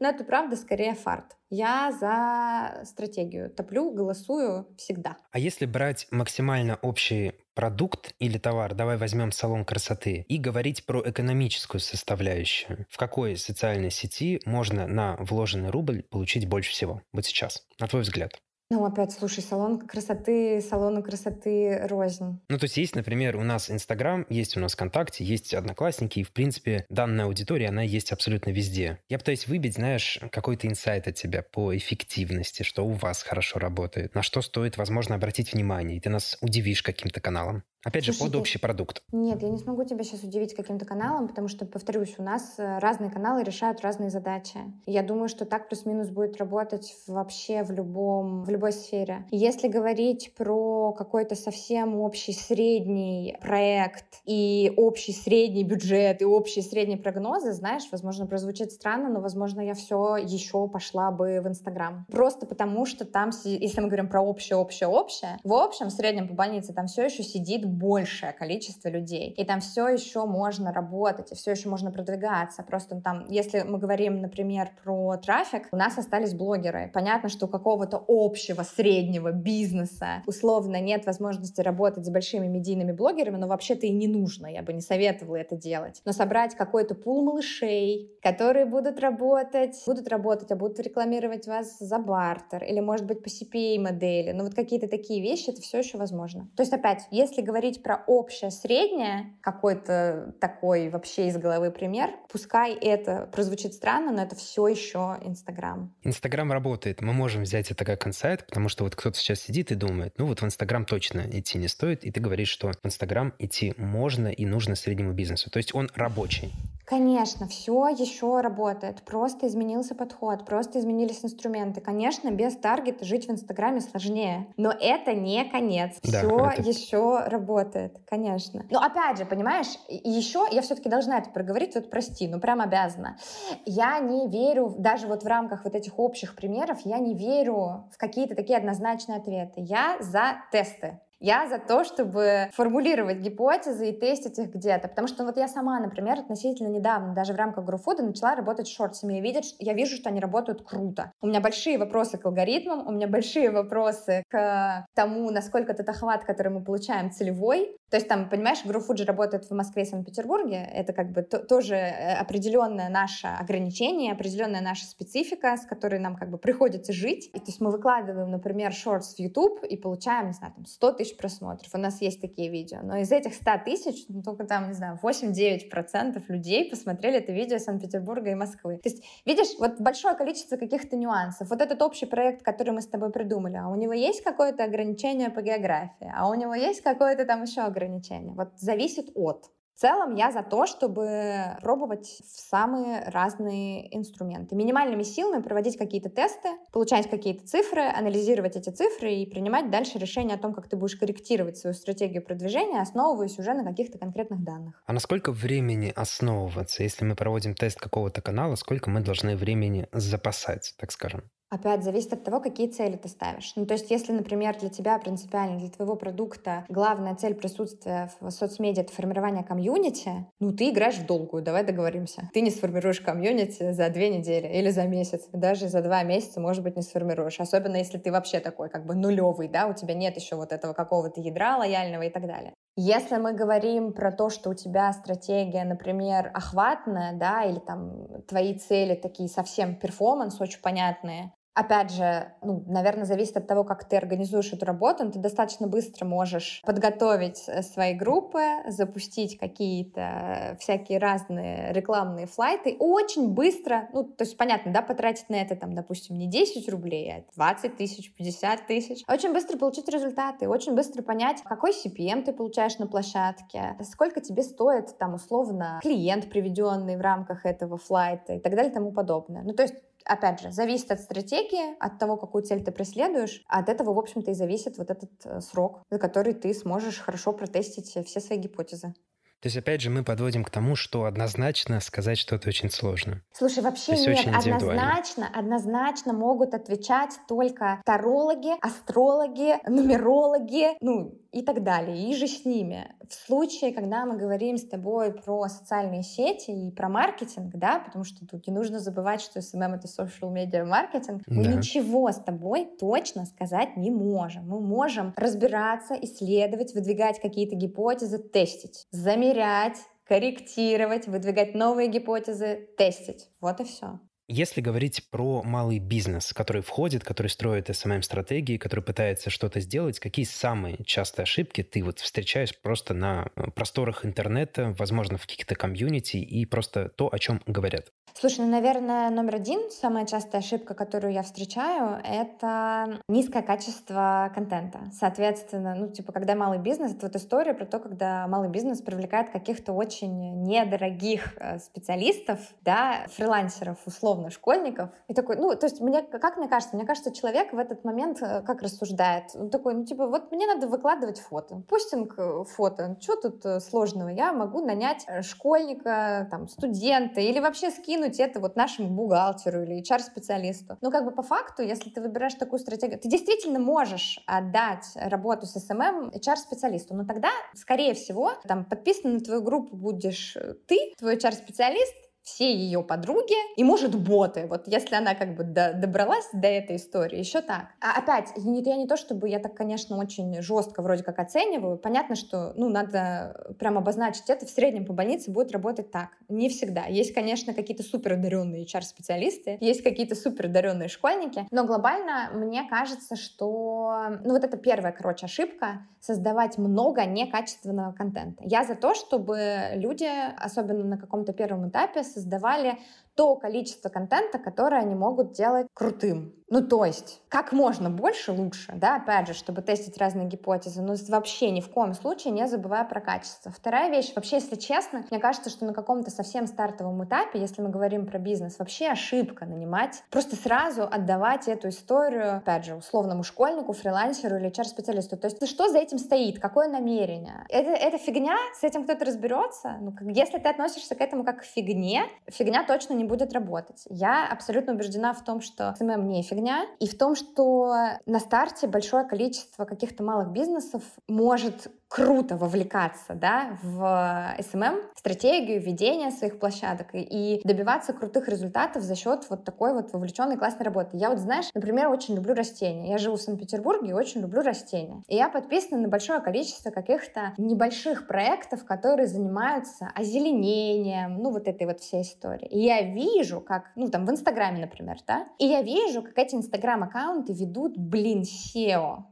Но это правда скорее фарт. Я за стратегию. Топлю, голосую всегда. А если брать максимально общий продукт или товар, давай возьмем салон красоты, и говорить про экономическую составляющую. В какой социальной сети можно на вложенный рубль получить больше всего? Вот сейчас, на твой взгляд. Ну, опять, слушай, салон красоты, салону красоты рознь. Ну, то есть есть, например, у нас Инстаграм, есть у нас ВКонтакте, есть Одноклассники, и, в принципе, данная аудитория, она есть абсолютно везде. Я пытаюсь выбить, знаешь, какой-то инсайт от тебя по эффективности, что у вас хорошо работает, на что стоит, возможно, обратить внимание, и ты нас удивишь каким-то каналом. Опять Слушайте, же, под общий продукт. Нет, я не смогу тебя сейчас удивить каким-то каналом, потому что, повторюсь, у нас э, разные каналы решают разные задачи. Я думаю, что так плюс-минус будет работать вообще в любом, в любой сфере. Если говорить про какой-то совсем общий средний проект и общий средний бюджет и общие средние прогнозы, знаешь, возможно, прозвучит странно, но, возможно, я все еще пошла бы в Инстаграм. Просто потому, что там, если мы говорим про общее, общее, общее, в общем, в среднем по больнице там все еще сидит большее количество людей. И там все еще можно работать, и все еще можно продвигаться. Просто там, если мы говорим, например, про трафик, у нас остались блогеры. Понятно, что у какого-то общего среднего бизнеса условно нет возможности работать с большими медийными блогерами, но вообще-то и не нужно. Я бы не советовала это делать. Но собрать какой-то пул малышей, которые будут работать, будут работать, а будут рекламировать вас за бартер, или, может быть, по CPA-модели. Но вот какие-то такие вещи, это все еще возможно. То есть, опять, если говорить говорить про общее среднее, какой-то такой вообще из головы пример, пускай это прозвучит странно, но это все еще Инстаграм. Инстаграм работает. Мы можем взять это как инсайт, потому что вот кто-то сейчас сидит и думает, ну вот в Инстаграм точно идти не стоит, и ты говоришь, что в Инстаграм идти можно и нужно среднему бизнесу. То есть он рабочий. Конечно, все еще работает. Просто изменился подход, просто изменились инструменты. Конечно, без таргета жить в Инстаграме сложнее, но это не конец. Да, все это... еще работает, конечно. Но опять же, понимаешь, еще я все-таки должна это проговорить, вот прости, ну прям обязана. Я не верю, даже вот в рамках вот этих общих примеров, я не верю в какие-то такие однозначные ответы. Я за тесты. Я за то, чтобы формулировать гипотезы и тестить их где-то. Потому что вот я сама, например, относительно недавно, даже в рамках GrowFood, начала работать с шортсами. Я, видят, я вижу, что они работают круто. У меня большие вопросы к алгоритмам, у меня большие вопросы к тому, насколько этот охват, который мы получаем, целевой. То есть там, понимаешь, GrowFood же работает в Москве и Санкт-Петербурге. Это как бы тоже э, определенное наше ограничение, определенная наша специфика, с которой нам как бы приходится жить. И, то есть мы выкладываем, например, шортс в YouTube и получаем, не знаю, там 100 тысяч просмотров. У нас есть такие видео. Но из этих 100 тысяч, ну, только там, не знаю, 8-9% людей посмотрели это видео Санкт-Петербурга и Москвы. То есть, видишь, вот большое количество каких-то нюансов. Вот этот общий проект, который мы с тобой придумали, а у него есть какое-то ограничение по географии, а у него есть какое-то там еще ограничение. Вот зависит от. В целом я за то, чтобы пробовать самые разные инструменты. Минимальными силами проводить какие-то тесты, получать какие-то цифры, анализировать эти цифры и принимать дальше решение о том, как ты будешь корректировать свою стратегию продвижения, основываясь уже на каких-то конкретных данных. А на сколько времени основываться? Если мы проводим тест какого-то канала, сколько мы должны времени запасать, так скажем? Опять зависит от того, какие цели ты ставишь. Ну, то есть, если, например, для тебя принципиально, для твоего продукта главная цель присутствия в соцмедиа — это формирование комьюнити, ну, ты играешь в долгую, давай договоримся. Ты не сформируешь комьюнити за две недели или за месяц, даже за два месяца, может быть, не сформируешь. Особенно, если ты вообще такой как бы нулевый, да, у тебя нет еще вот этого какого-то ядра лояльного и так далее. Если мы говорим про то, что у тебя стратегия, например, охватная, да, или там твои цели такие совсем перформанс, очень понятные, Опять же, ну, наверное, зависит от того, как ты организуешь эту работу. Но ты достаточно быстро можешь подготовить э, свои группы, запустить какие-то всякие разные рекламные флайты. Очень быстро, ну, то есть, понятно, да, потратить на это, там, допустим, не 10 рублей, а 20 тысяч, 50 тысяч. Очень быстро получить результаты, очень быстро понять, какой CPM ты получаешь на площадке, сколько тебе стоит, там, условно, клиент, приведенный в рамках этого флайта и так далее и тому подобное. Ну, то есть опять же, зависит от стратегии, от того, какую цель ты преследуешь. От этого, в общем-то, и зависит вот этот э, срок, за который ты сможешь хорошо протестить все свои гипотезы. То есть, опять же, мы подводим к тому, что однозначно сказать что-то очень сложно. Слушай, вообще нет, однозначно, однозначно могут отвечать только тарологи, астрологи, нумерологи, ну и так далее, и же с ними. В случае, когда мы говорим с тобой про социальные сети и про маркетинг, да, потому что тут не нужно забывать, что SMM — это social media маркетинг, да. мы ничего с тобой точно сказать не можем. Мы можем разбираться, исследовать, выдвигать какие-то гипотезы, тестить, замерять, корректировать, выдвигать новые гипотезы, тестить. Вот и все. Если говорить про малый бизнес, который входит, который строит SMM-стратегии, который пытается что-то сделать, какие самые частые ошибки ты вот встречаешь просто на э, просторах интернета, возможно, в каких-то комьюнити и просто то, о чем говорят? Слушай, ну, наверное, номер один, самая частая ошибка, которую я встречаю, это низкое качество контента. Соответственно, ну, типа, когда малый бизнес, это вот история про то, когда малый бизнес привлекает каких-то очень недорогих э, специалистов, да, фрилансеров, условно, школьников. И такой, ну, то есть мне, как мне кажется, мне кажется, человек в этот момент э, как рассуждает? Он такой, ну, типа, вот мне надо выкладывать фото. Постинг э, фото. Что тут сложного? Я могу нанять школьника, там, студента или вообще скинуть это вот нашему бухгалтеру или HR-специалисту. Но как бы по факту, если ты выбираешь такую стратегию, ты действительно можешь отдать работу с SMM HR-специалисту, но тогда, скорее всего, там подписан на твою группу будешь ты, твой HR-специалист, все ее подруги и, может, боты. Вот если она как бы до, добралась до этой истории, еще так. А опять, я не, то, чтобы я так, конечно, очень жестко вроде как оцениваю. Понятно, что, ну, надо прям обозначить это. В среднем по больнице будет работать так. Не всегда. Есть, конечно, какие-то супер одаренные HR-специалисты, есть какие-то супер одаренные школьники, но глобально мне кажется, что, ну, вот это первая, короче, ошибка — создавать много некачественного контента. Я за то, чтобы люди, особенно на каком-то первом этапе, создавали то количество контента, которое они могут делать крутым. Ну, то есть, как можно больше, лучше, да, опять же, чтобы тестить разные гипотезы, но вообще ни в коем случае не забывая про качество. Вторая вещь, вообще, если честно, мне кажется, что на каком-то совсем стартовом этапе, если мы говорим про бизнес, вообще ошибка нанимать, просто сразу отдавать эту историю, опять же, условному школьнику, фрилансеру или HR-специалисту. То есть, что за этим стоит, какое намерение? Это, это фигня, с этим кто-то разберется. Ну, если ты относишься к этому как к фигне, фигня точно не будет работать. Я абсолютно убеждена в том, что СММ не фигня, и в том, что на старте большое количество каких-то малых бизнесов может круто вовлекаться да, в SMM, стратегию ведения своих площадок и добиваться крутых результатов за счет вот такой вот вовлеченной классной работы. Я вот, знаешь, например, очень люблю растения. Я живу в Санкт-Петербурге и очень люблю растения. И я подписана на большое количество каких-то небольших проектов, которые занимаются озеленением, ну вот этой вот всей истории. И я вижу, как, ну там в Инстаграме, например, да, и я вижу, как эти Инстаграм-аккаунты ведут, блин, CEO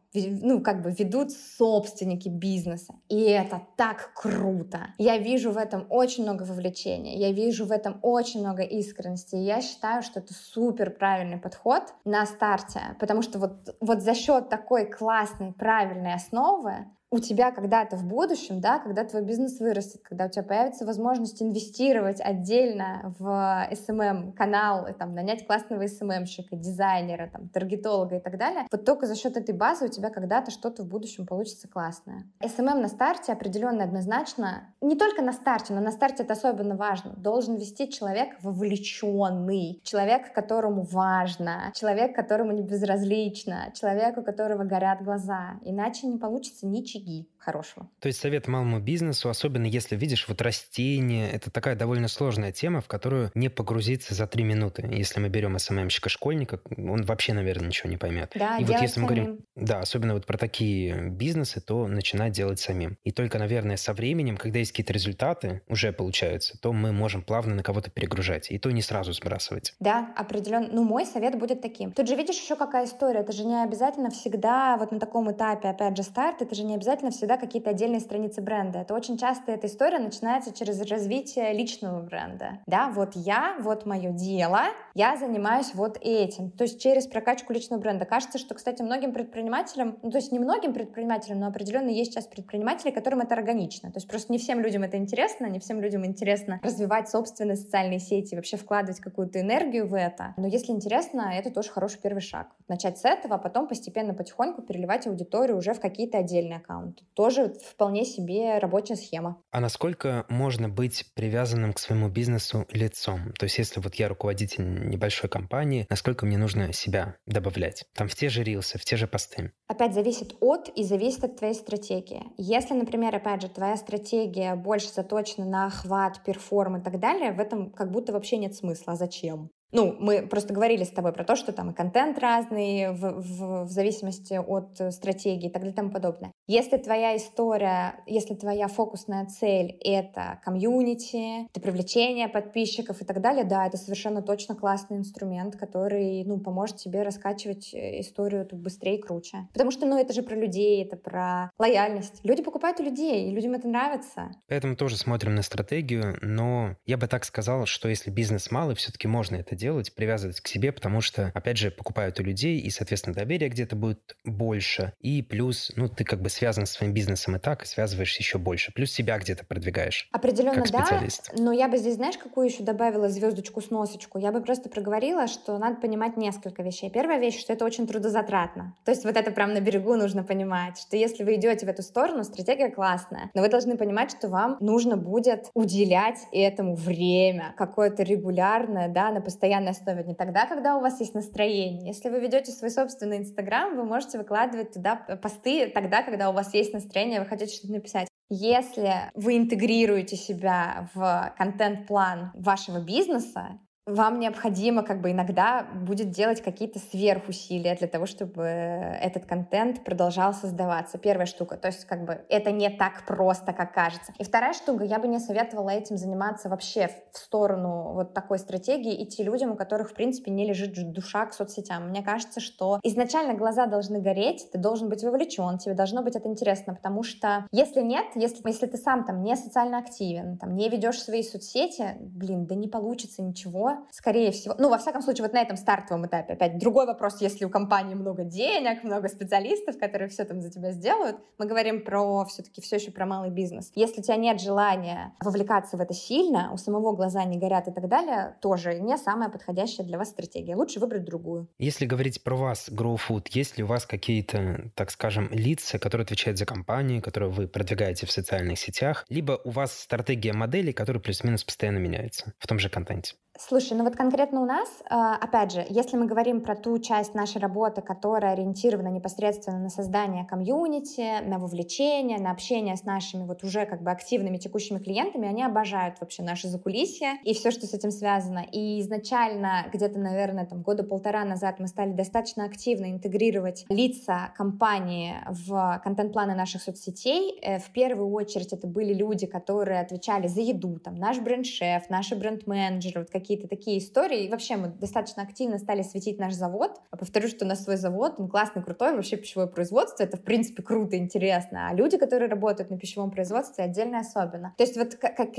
ну, как бы ведут собственники бизнеса. И это так круто. Я вижу в этом очень много вовлечения, я вижу в этом очень много искренности. И я считаю, что это супер правильный подход на старте, потому что вот, вот за счет такой классной, правильной основы у тебя когда-то в будущем, да, когда твой бизнес вырастет, когда у тебя появится возможность инвестировать отдельно в SMM-канал, там, нанять классного SMM-щика, дизайнера, там, таргетолога и так далее, вот только за счет этой базы у тебя когда-то что-то в будущем получится классное. SMM на старте определенно однозначно, не только на старте, но на старте это особенно важно, должен вести человек вовлеченный, человек, которому важно, человек, которому не безразлично, человек, у которого горят глаза, иначе не получится ничего seguir. Хорошего. То есть совет малому бизнесу, особенно если видишь вот растения, это такая довольно сложная тема, в которую не погрузиться за три минуты. Если мы берем СММщика-школьника, он вообще, наверное, ничего не поймет. Да, и вот если мы говорим, да, особенно вот про такие бизнесы, то начинать делать самим. И только, наверное, со временем, когда есть какие-то результаты, уже получаются, то мы можем плавно на кого-то перегружать. И то не сразу сбрасывать. Да, определенно. Ну, мой совет будет таким. Тут же видишь еще какая история. Это же не обязательно всегда вот на таком этапе, опять же, старт, это же не обязательно всегда какие-то отдельные страницы бренда. Это очень часто эта история начинается через развитие личного бренда. Да, вот я, вот мое дело, я занимаюсь вот этим. То есть через прокачку личного бренда. Кажется, что, кстати, многим предпринимателям, ну, то есть не многим предпринимателям, но определенно есть сейчас предприниматели, которым это органично. То есть просто не всем людям это интересно, не всем людям интересно развивать собственные социальные сети, вообще вкладывать какую-то энергию в это. Но если интересно, это тоже хороший первый шаг. Начать с этого, а потом постепенно, потихоньку переливать аудиторию уже в какие-то отдельные аккаунты. Тоже вполне себе рабочая схема. А насколько можно быть привязанным к своему бизнесу лицом? То есть если вот я руководитель небольшой компании, насколько мне нужно себя добавлять? Там в те же рилсы, в те же посты. Опять зависит от и зависит от твоей стратегии. Если, например, опять же, твоя стратегия больше заточена на охват, перформ и так далее, в этом как будто вообще нет смысла. А зачем? Ну, мы просто говорили с тобой про то, что там и контент разный в, в, в зависимости от стратегии и так далее и тому подобное. Если твоя история, если твоя фокусная цель — это комьюнити, это привлечение подписчиков и так далее, да, это совершенно точно классный инструмент, который, ну, поможет тебе раскачивать э, историю эту быстрее и круче. Потому что, ну, это же про людей, это про лояльность. Люди покупают у людей, и людям это нравится. Поэтому тоже смотрим на стратегию, но я бы так сказал, что если бизнес малый, все-таки можно это делать, привязывать к себе, потому что, опять же, покупают у людей, и, соответственно, доверие где-то будет больше. И плюс, ну, ты как бы связан с своим бизнесом и так, и связываешь еще больше. Плюс себя где-то продвигаешь. Определенно, как специалист. да. Но я бы здесь, знаешь, какую еще добавила звездочку с носочку? Я бы просто проговорила, что надо понимать несколько вещей. Первая вещь, что это очень трудозатратно. То есть вот это прям на берегу нужно понимать, что если вы идете в эту сторону, стратегия классная, но вы должны понимать, что вам нужно будет уделять этому время, какое-то регулярное, да, на постоянном постоянной основе, не тогда, когда у вас есть настроение. Если вы ведете свой собственный Инстаграм, вы можете выкладывать туда посты тогда, когда у вас есть настроение, вы хотите что-то написать. Если вы интегрируете себя в контент-план вашего бизнеса, вам необходимо как бы иногда будет делать какие-то сверхусилия для того, чтобы этот контент продолжал создаваться. Первая штука. То есть как бы это не так просто, как кажется. И вторая штука. Я бы не советовала этим заниматься вообще в сторону вот такой стратегии идти людям, у которых в принципе не лежит душа к соцсетям. Мне кажется, что изначально глаза должны гореть, ты должен быть вовлечен, тебе должно быть это интересно, потому что если нет, если, если ты сам там не социально активен, там не ведешь свои соцсети, блин, да не получится ничего, скорее всего, ну, во всяком случае, вот на этом стартовом этапе, опять другой вопрос, если у компании много денег, много специалистов, которые все там за тебя сделают, мы говорим про все-таки все еще про малый бизнес. Если у тебя нет желания вовлекаться в это сильно, у самого глаза не горят и так далее, тоже не самая подходящая для вас стратегия. Лучше выбрать другую. Если говорить про вас, GrowFood, есть ли у вас какие-то, так скажем, лица, которые отвечают за компанию, которые вы продвигаете в социальных сетях, либо у вас стратегия модели, которая плюс-минус постоянно меняется в том же контенте? Слушай, ну вот конкретно у нас, а, опять же, если мы говорим про ту часть нашей работы, которая ориентирована непосредственно на создание комьюнити, на вовлечение, на общение с нашими вот уже как бы активными текущими клиентами, они обожают вообще наши закулисья и все, что с этим связано. И изначально, где-то, наверное, там года полтора назад мы стали достаточно активно интегрировать лица компании в контент-планы наших соцсетей. Э, в первую очередь это были люди, которые отвечали за еду, там наш бренд-шеф, наши бренд-менеджеры, вот какие-то такие истории. И вообще мы достаточно активно стали светить наш завод. Повторю, что у нас свой завод, он классный, крутой, вообще пищевое производство, это в принципе круто, интересно. А люди, которые работают на пищевом производстве, отдельно особенно. То есть вот как, как,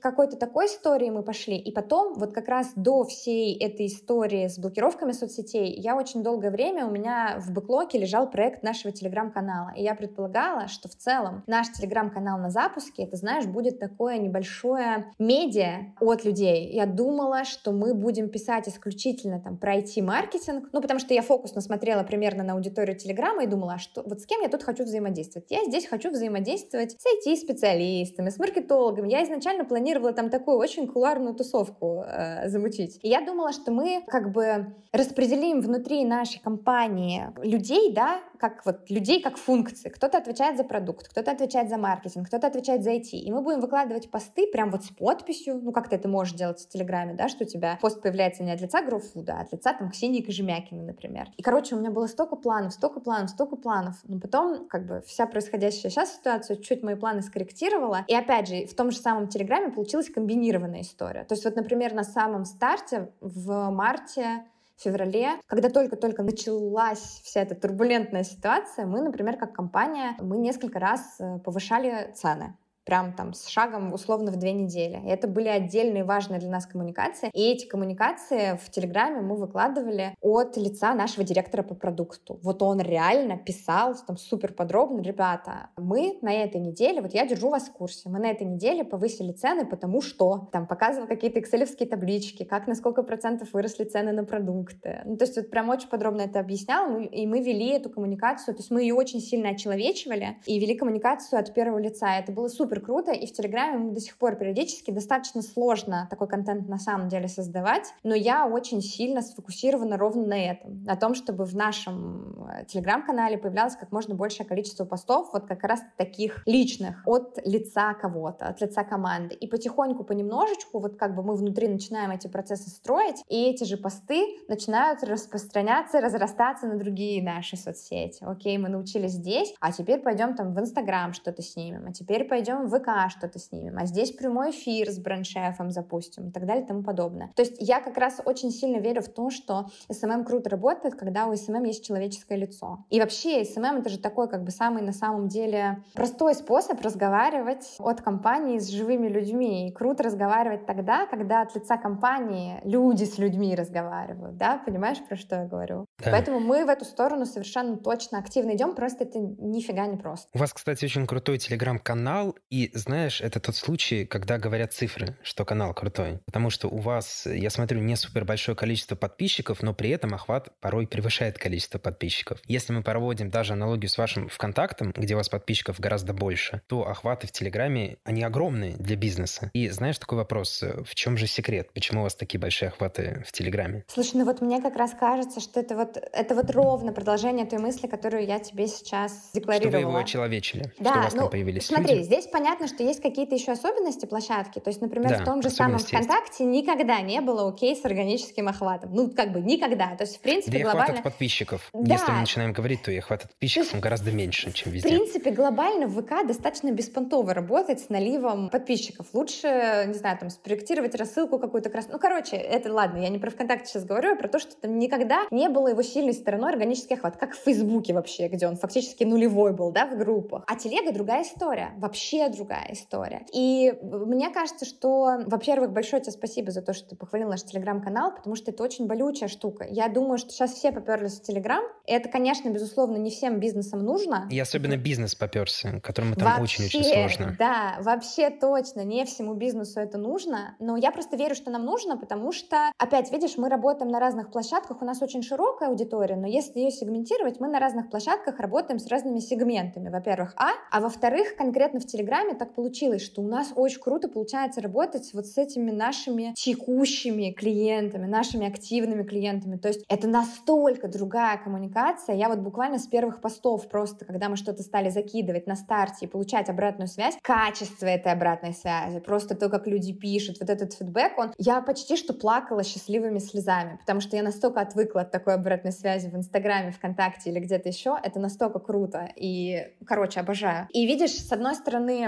какой-то такой истории мы пошли. И потом вот как раз до всей этой истории с блокировками соцсетей я очень долгое время у меня в бэклоке лежал проект нашего телеграм-канала. И я предполагала, что в целом наш телеграм-канал на запуске, это, знаешь, будет такое небольшое медиа от людей. Я думала, думала, что мы будем писать исключительно там про IT-маркетинг, ну, потому что я фокусно смотрела примерно на аудиторию Телеграма и думала, а что вот с кем я тут хочу взаимодействовать? Я здесь хочу взаимодействовать с IT-специалистами, с маркетологами. Я изначально планировала там такую очень куларную тусовку э, замутить. И я думала, что мы как бы распределим внутри нашей компании людей, да, как вот людей как функции. Кто-то отвечает за продукт, кто-то отвечает за маркетинг, кто-то отвечает за IT. И мы будем выкладывать посты прям вот с подписью, ну как ты это можешь делать в Телеграме, да, что у тебя пост появляется не от лица Гроуфуда, а от лица там Ксении Кожемякиной, например. И, короче, у меня было столько планов, столько планов, столько планов. Но потом, как бы, вся происходящая сейчас ситуация чуть мои планы скорректировала. И, опять же, в том же самом Телеграме получилась комбинированная история. То есть вот, например, на самом старте в марте феврале, когда только-только началась вся эта турбулентная ситуация, мы, например, как компания, мы несколько раз э, повышали цены прям там с шагом условно в две недели. И это были отдельные важные для нас коммуникации. И эти коммуникации в Телеграме мы выкладывали от лица нашего директора по продукту. Вот он реально писал там супер подробно, ребята, мы на этой неделе, вот я держу вас в курсе, мы на этой неделе повысили цены, потому что там показывал какие-то экселевские таблички, как на сколько процентов выросли цены на продукты. Ну, то есть вот прям очень подробно это объяснял, и мы вели эту коммуникацию, то есть мы ее очень сильно очеловечивали и вели коммуникацию от первого лица. Это было супер супер круто, и в Телеграме мы до сих пор периодически достаточно сложно такой контент на самом деле создавать, но я очень сильно сфокусирована ровно на этом, на том, чтобы в нашем э, Телеграм-канале появлялось как можно большее количество постов, вот как раз таких личных, от лица кого-то, от лица команды. И потихоньку, понемножечку, вот как бы мы внутри начинаем эти процессы строить, и эти же посты начинают распространяться, разрастаться на другие наши соцсети. Окей, мы научились здесь, а теперь пойдем там в Инстаграм что-то снимем, а теперь пойдем в ВК что-то снимем, а здесь прямой эфир с бренд-шефом запустим и так далее и тому подобное. То есть я как раз очень сильно верю в то, что SMM круто работает, когда у SMM есть человеческое лицо. И вообще SMM это же такой как бы самый на самом деле простой способ разговаривать от компании с живыми людьми. И круто разговаривать тогда, когда от лица компании люди с людьми разговаривают, да, понимаешь, про что я говорю? Да. Поэтому мы в эту сторону совершенно точно активно идем, просто это нифига не просто. У вас, кстати, очень крутой телеграм-канал, и знаешь, это тот случай, когда говорят цифры, что канал крутой. Потому что у вас, я смотрю, не супер большое количество подписчиков, но при этом охват порой превышает количество подписчиков. Если мы проводим даже аналогию с вашим ВКонтактом, где у вас подписчиков гораздо больше, то охваты в Телеграме, они огромные для бизнеса. И знаешь, такой вопрос, в чем же секрет? Почему у вас такие большие охваты в Телеграме? Слушай, ну вот мне как раз кажется, что это вот вот, это вот ровно продолжение той мысли, которую я тебе сейчас декларировала. Что вы его очеловечили, да, что у вас ну, там появились смотри, люди. здесь понятно, что есть какие-то еще особенности площадки. То есть, например, да, в том же самом ВКонтакте есть. никогда не было окей с органическим охватом. Ну, как бы никогда. То есть, в принципе, да глобально... охват от подписчиков. Да. Если мы начинаем говорить, то и охват от подписчиков он гораздо меньше, чем везде. В принципе, глобально в ВК достаточно беспонтово работать с наливом подписчиков. Лучше, не знаю, там, спроектировать рассылку какую-то красную. Ну, короче, это ладно, я не про ВКонтакте сейчас говорю, а про то, что там никогда не было его сильной стороной органический охват, как в Фейсбуке вообще, где он фактически нулевой был, да, в группах. А телега другая история, вообще вообще другая история. И мне кажется, что, во-первых, большое тебе спасибо за то, что ты похвалил наш телеграм-канал, потому что это очень болючая штука. Я думаю, что сейчас все поперлись в телеграм. Это, конечно, безусловно, не всем бизнесам нужно. И особенно бизнес поперся, которому там очень-очень сложно. Да, вообще точно, не всему бизнесу это нужно. Но я просто верю, что нам нужно, потому что, опять, видишь, мы работаем на разных площадках, у нас очень широкая аудитория, но если ее сегментировать, мы на разных площадках работаем с разными сегментами. Во-первых, а, а во-вторых, конкретно в Телеграме так получилось, что у нас очень круто получается работать вот с этими нашими текущими клиентами, нашими активными клиентами. То есть это настолько другая коммуникация. Я вот буквально с первых постов просто, когда мы что-то стали закидывать на старте и получать обратную связь, качество этой обратной связи, просто то, как люди пишут, вот этот фидбэк, он... Я почти что плакала счастливыми слезами, потому что я настолько отвыкла от такой обратной связи в Инстаграме, ВКонтакте или где-то еще. Это настолько круто. И, короче, обожаю. И видишь, с одной стороны,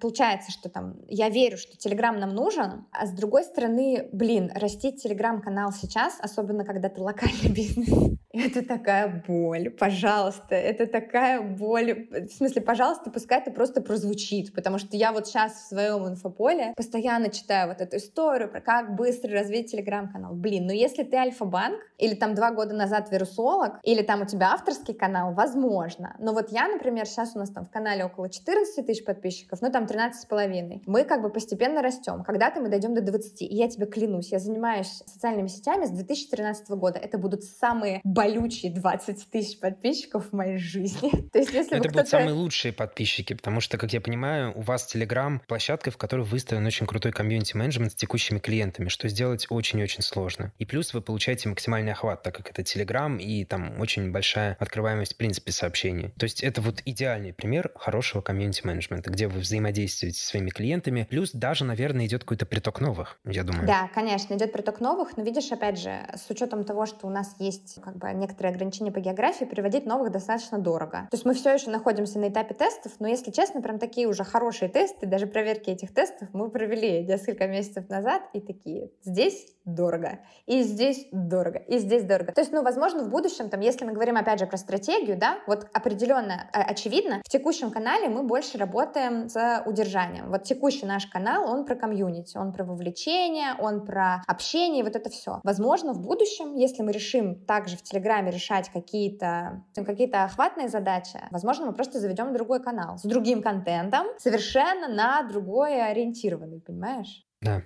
получается, что там я верю, что Телеграм нам нужен, а с другой стороны, блин, растить Телеграм-канал сейчас, особенно когда ты локальный бизнес, это такая боль, пожалуйста, это такая боль. В смысле, пожалуйста, пускай это просто прозвучит, потому что я вот сейчас в своем инфополе постоянно читаю вот эту историю про как быстро развить телеграм-канал. Блин, ну если ты альфа-банк, или там два года назад вирусолог, или там у тебя авторский канал, возможно. Но вот я, например, сейчас у нас там в канале около 14 тысяч подписчиков, ну там 13 с половиной. Мы как бы постепенно растем. Когда-то мы дойдем до 20. И я тебе клянусь, я занимаюсь социальными сетями с 2013 года. Это будут самые болючие 20 тысяч подписчиков в моей жизни. То есть, если это будут самые лучшие подписчики, потому что, как я понимаю, у вас Telegram площадка, в которой выставлен очень крутой комьюнити-менеджмент с текущими клиентами, что сделать очень-очень сложно. И плюс вы получаете максимальный охват, так как это Telegram и там очень большая открываемость в принципе сообщений. То есть это вот идеальный пример хорошего комьюнити-менеджмента, где вы взаимодействуете со своими клиентами, плюс даже, наверное, идет какой-то приток новых, я думаю. Да, конечно, идет приток новых, но видишь, опять же, с учетом того, что у нас есть как бы некоторые ограничения по географии, переводить новых достаточно дорого. То есть мы все еще находимся на этапе тестов, но если честно, прям такие уже хорошие тесты, даже проверки этих тестов мы провели несколько месяцев назад и такие, здесь дорого, и здесь дорого, и здесь дорого. То есть, ну, возможно, в будущем, там, если мы говорим, опять же, про стратегию, да, вот определенно, э, очевидно, в текущем канале мы больше работаем с удержанием. Вот текущий наш канал, он про комьюнити, он про вовлечение, он про общение, вот это все. Возможно, в будущем, если мы решим также в Телеграме решать какие-то какие-то охватные задачи, возможно, мы просто заведем другой канал с другим контентом, совершенно на другое ориентированный, понимаешь? Да.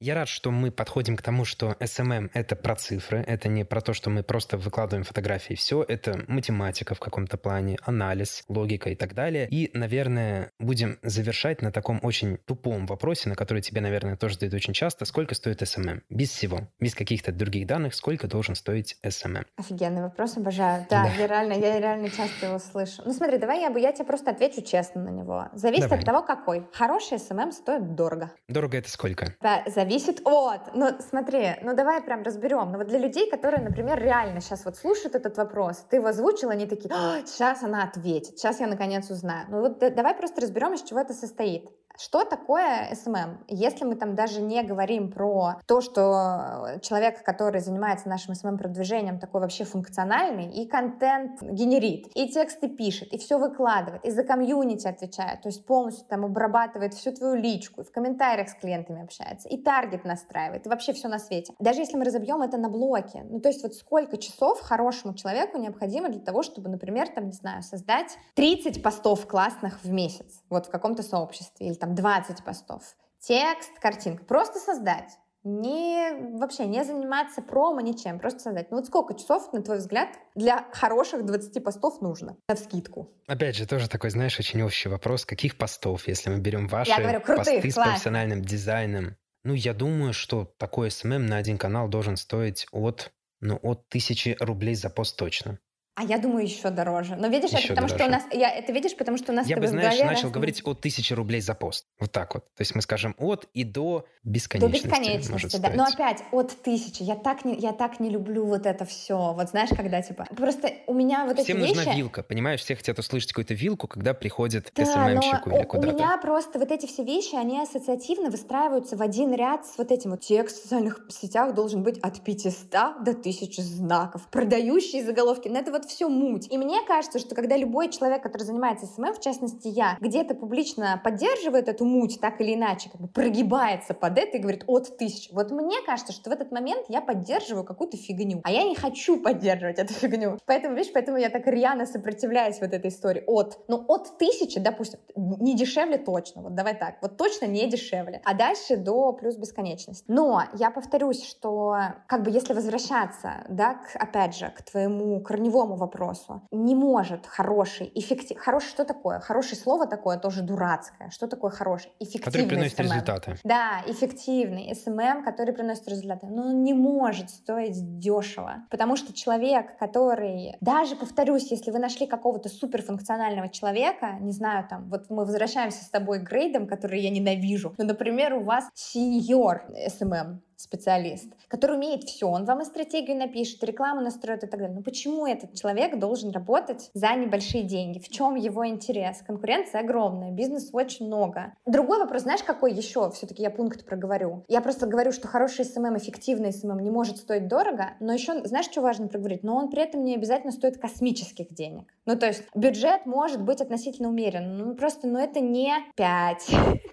Я рад, что мы подходим к тому, что SMM — это про цифры, это не про то, что мы просто выкладываем фотографии. Все это математика в каком-то плане, анализ, логика и так далее. И, наверное, будем завершать на таком очень тупом вопросе, на который тебе, наверное, тоже задают очень часто. Сколько стоит SMM? Без всего, без каких-то других данных, сколько должен стоить SMM? Офигенный вопрос, обожаю. Да, да. Я, реально, я реально часто его слышу. Ну смотри, давай я, я тебе просто отвечу честно на него. Зависит давай. от того, какой. Хороший SMM стоит дорого. Дорого это сколько? Да, зависит от. Ну, смотри, ну давай прям разберем. Ну вот для людей, которые, например, реально сейчас вот слушают этот вопрос, ты его озвучил, они такие, сейчас она ответит, сейчас я наконец узнаю. Ну вот давай просто разберем, из чего это состоит. Что такое SMM? Если мы там даже не говорим про то, что человек, который занимается нашим SMM-продвижением, такой вообще функциональный, и контент генерит, и тексты пишет, и все выкладывает, и за комьюнити отвечает, то есть полностью там обрабатывает всю твою личку, и в комментариях с клиентами общается, и таргет настраивает, и вообще все на свете. Даже если мы разобьем это на блоки, ну то есть вот сколько часов хорошему человеку необходимо для того, чтобы, например, там, не знаю, создать 30 постов классных в месяц, вот в каком-то сообществе, или там 20 постов. Текст, картинка. Просто создать. Не вообще не заниматься промо ничем, просто создать. Ну вот сколько часов, на твой взгляд, для хороших 20 постов нужно? На скидку. Опять же, тоже такой, знаешь, очень общий вопрос. Каких постов, если мы берем ваши Я говорю, крутых, посты класс. с профессиональным дизайном? Ну, я думаю, что такой СММ на один канал должен стоить от, ну, от тысячи рублей за пост точно. А я думаю, еще дороже. Но видишь, еще это потому дороже. что у нас... Я, это видишь, потому что у нас... Я бы, знаешь, начал раз... говорить от тысячи рублей за пост. Вот так вот. То есть мы скажем от и до бесконечности. До бесконечности, да. Но опять от тысячи. Я так, не, я так не люблю вот это все. Вот знаешь, когда типа... Просто у меня вот Всем эти вещи... нужна вилка, понимаешь? Все хотят услышать какую-то вилку, когда приходит да, к СММщику или куда-то. у меня просто вот эти все вещи, они ассоциативно выстраиваются в один ряд с вот этим вот текст в социальных сетях должен быть от 500 до 1000 знаков. Продающие заголовки. Но это вот все муть. И мне кажется, что когда любой человек, который занимается СММ, в частности я, где-то публично поддерживает эту муть так или иначе, как бы прогибается под это и говорит от тысяч. Вот мне кажется, что в этот момент я поддерживаю какую-то фигню, а я не хочу поддерживать эту фигню. Поэтому, видишь, поэтому я так рьяно сопротивляюсь вот этой истории от, ну, от тысячи, допустим, не дешевле точно, вот давай так, вот точно не дешевле, а дальше до плюс бесконечности. Но я повторюсь, что как бы если возвращаться, да, к, опять же, к твоему корневому вопросу, не может хороший, эффектив... Хороший что такое? Хорошее слово такое тоже дурацкое. Что такое хороший? Эффективный Который приносит SMM. результаты. Да, эффективный СММ, который приносит результаты. Но он не может стоить дешево. Потому что человек, который... Даже, повторюсь, если вы нашли какого-то суперфункционального человека, не знаю, там, вот мы возвращаемся с тобой к грейдам, которые я ненавижу, но, например, у вас senior СММ, специалист, который умеет все. Он вам и стратегию напишет, рекламу настроит и так далее. Но почему этот человек должен работать за небольшие деньги? В чем его интерес? Конкуренция огромная, бизнес очень много. Другой вопрос, знаешь, какой еще все-таки я пункт проговорю? Я просто говорю, что хороший СММ, эффективный СММ не может стоить дорого, но еще, знаешь, что важно проговорить? Но он при этом не обязательно стоит космических денег. Ну, то есть бюджет может быть относительно умерен. Ну, просто, ну, это не 5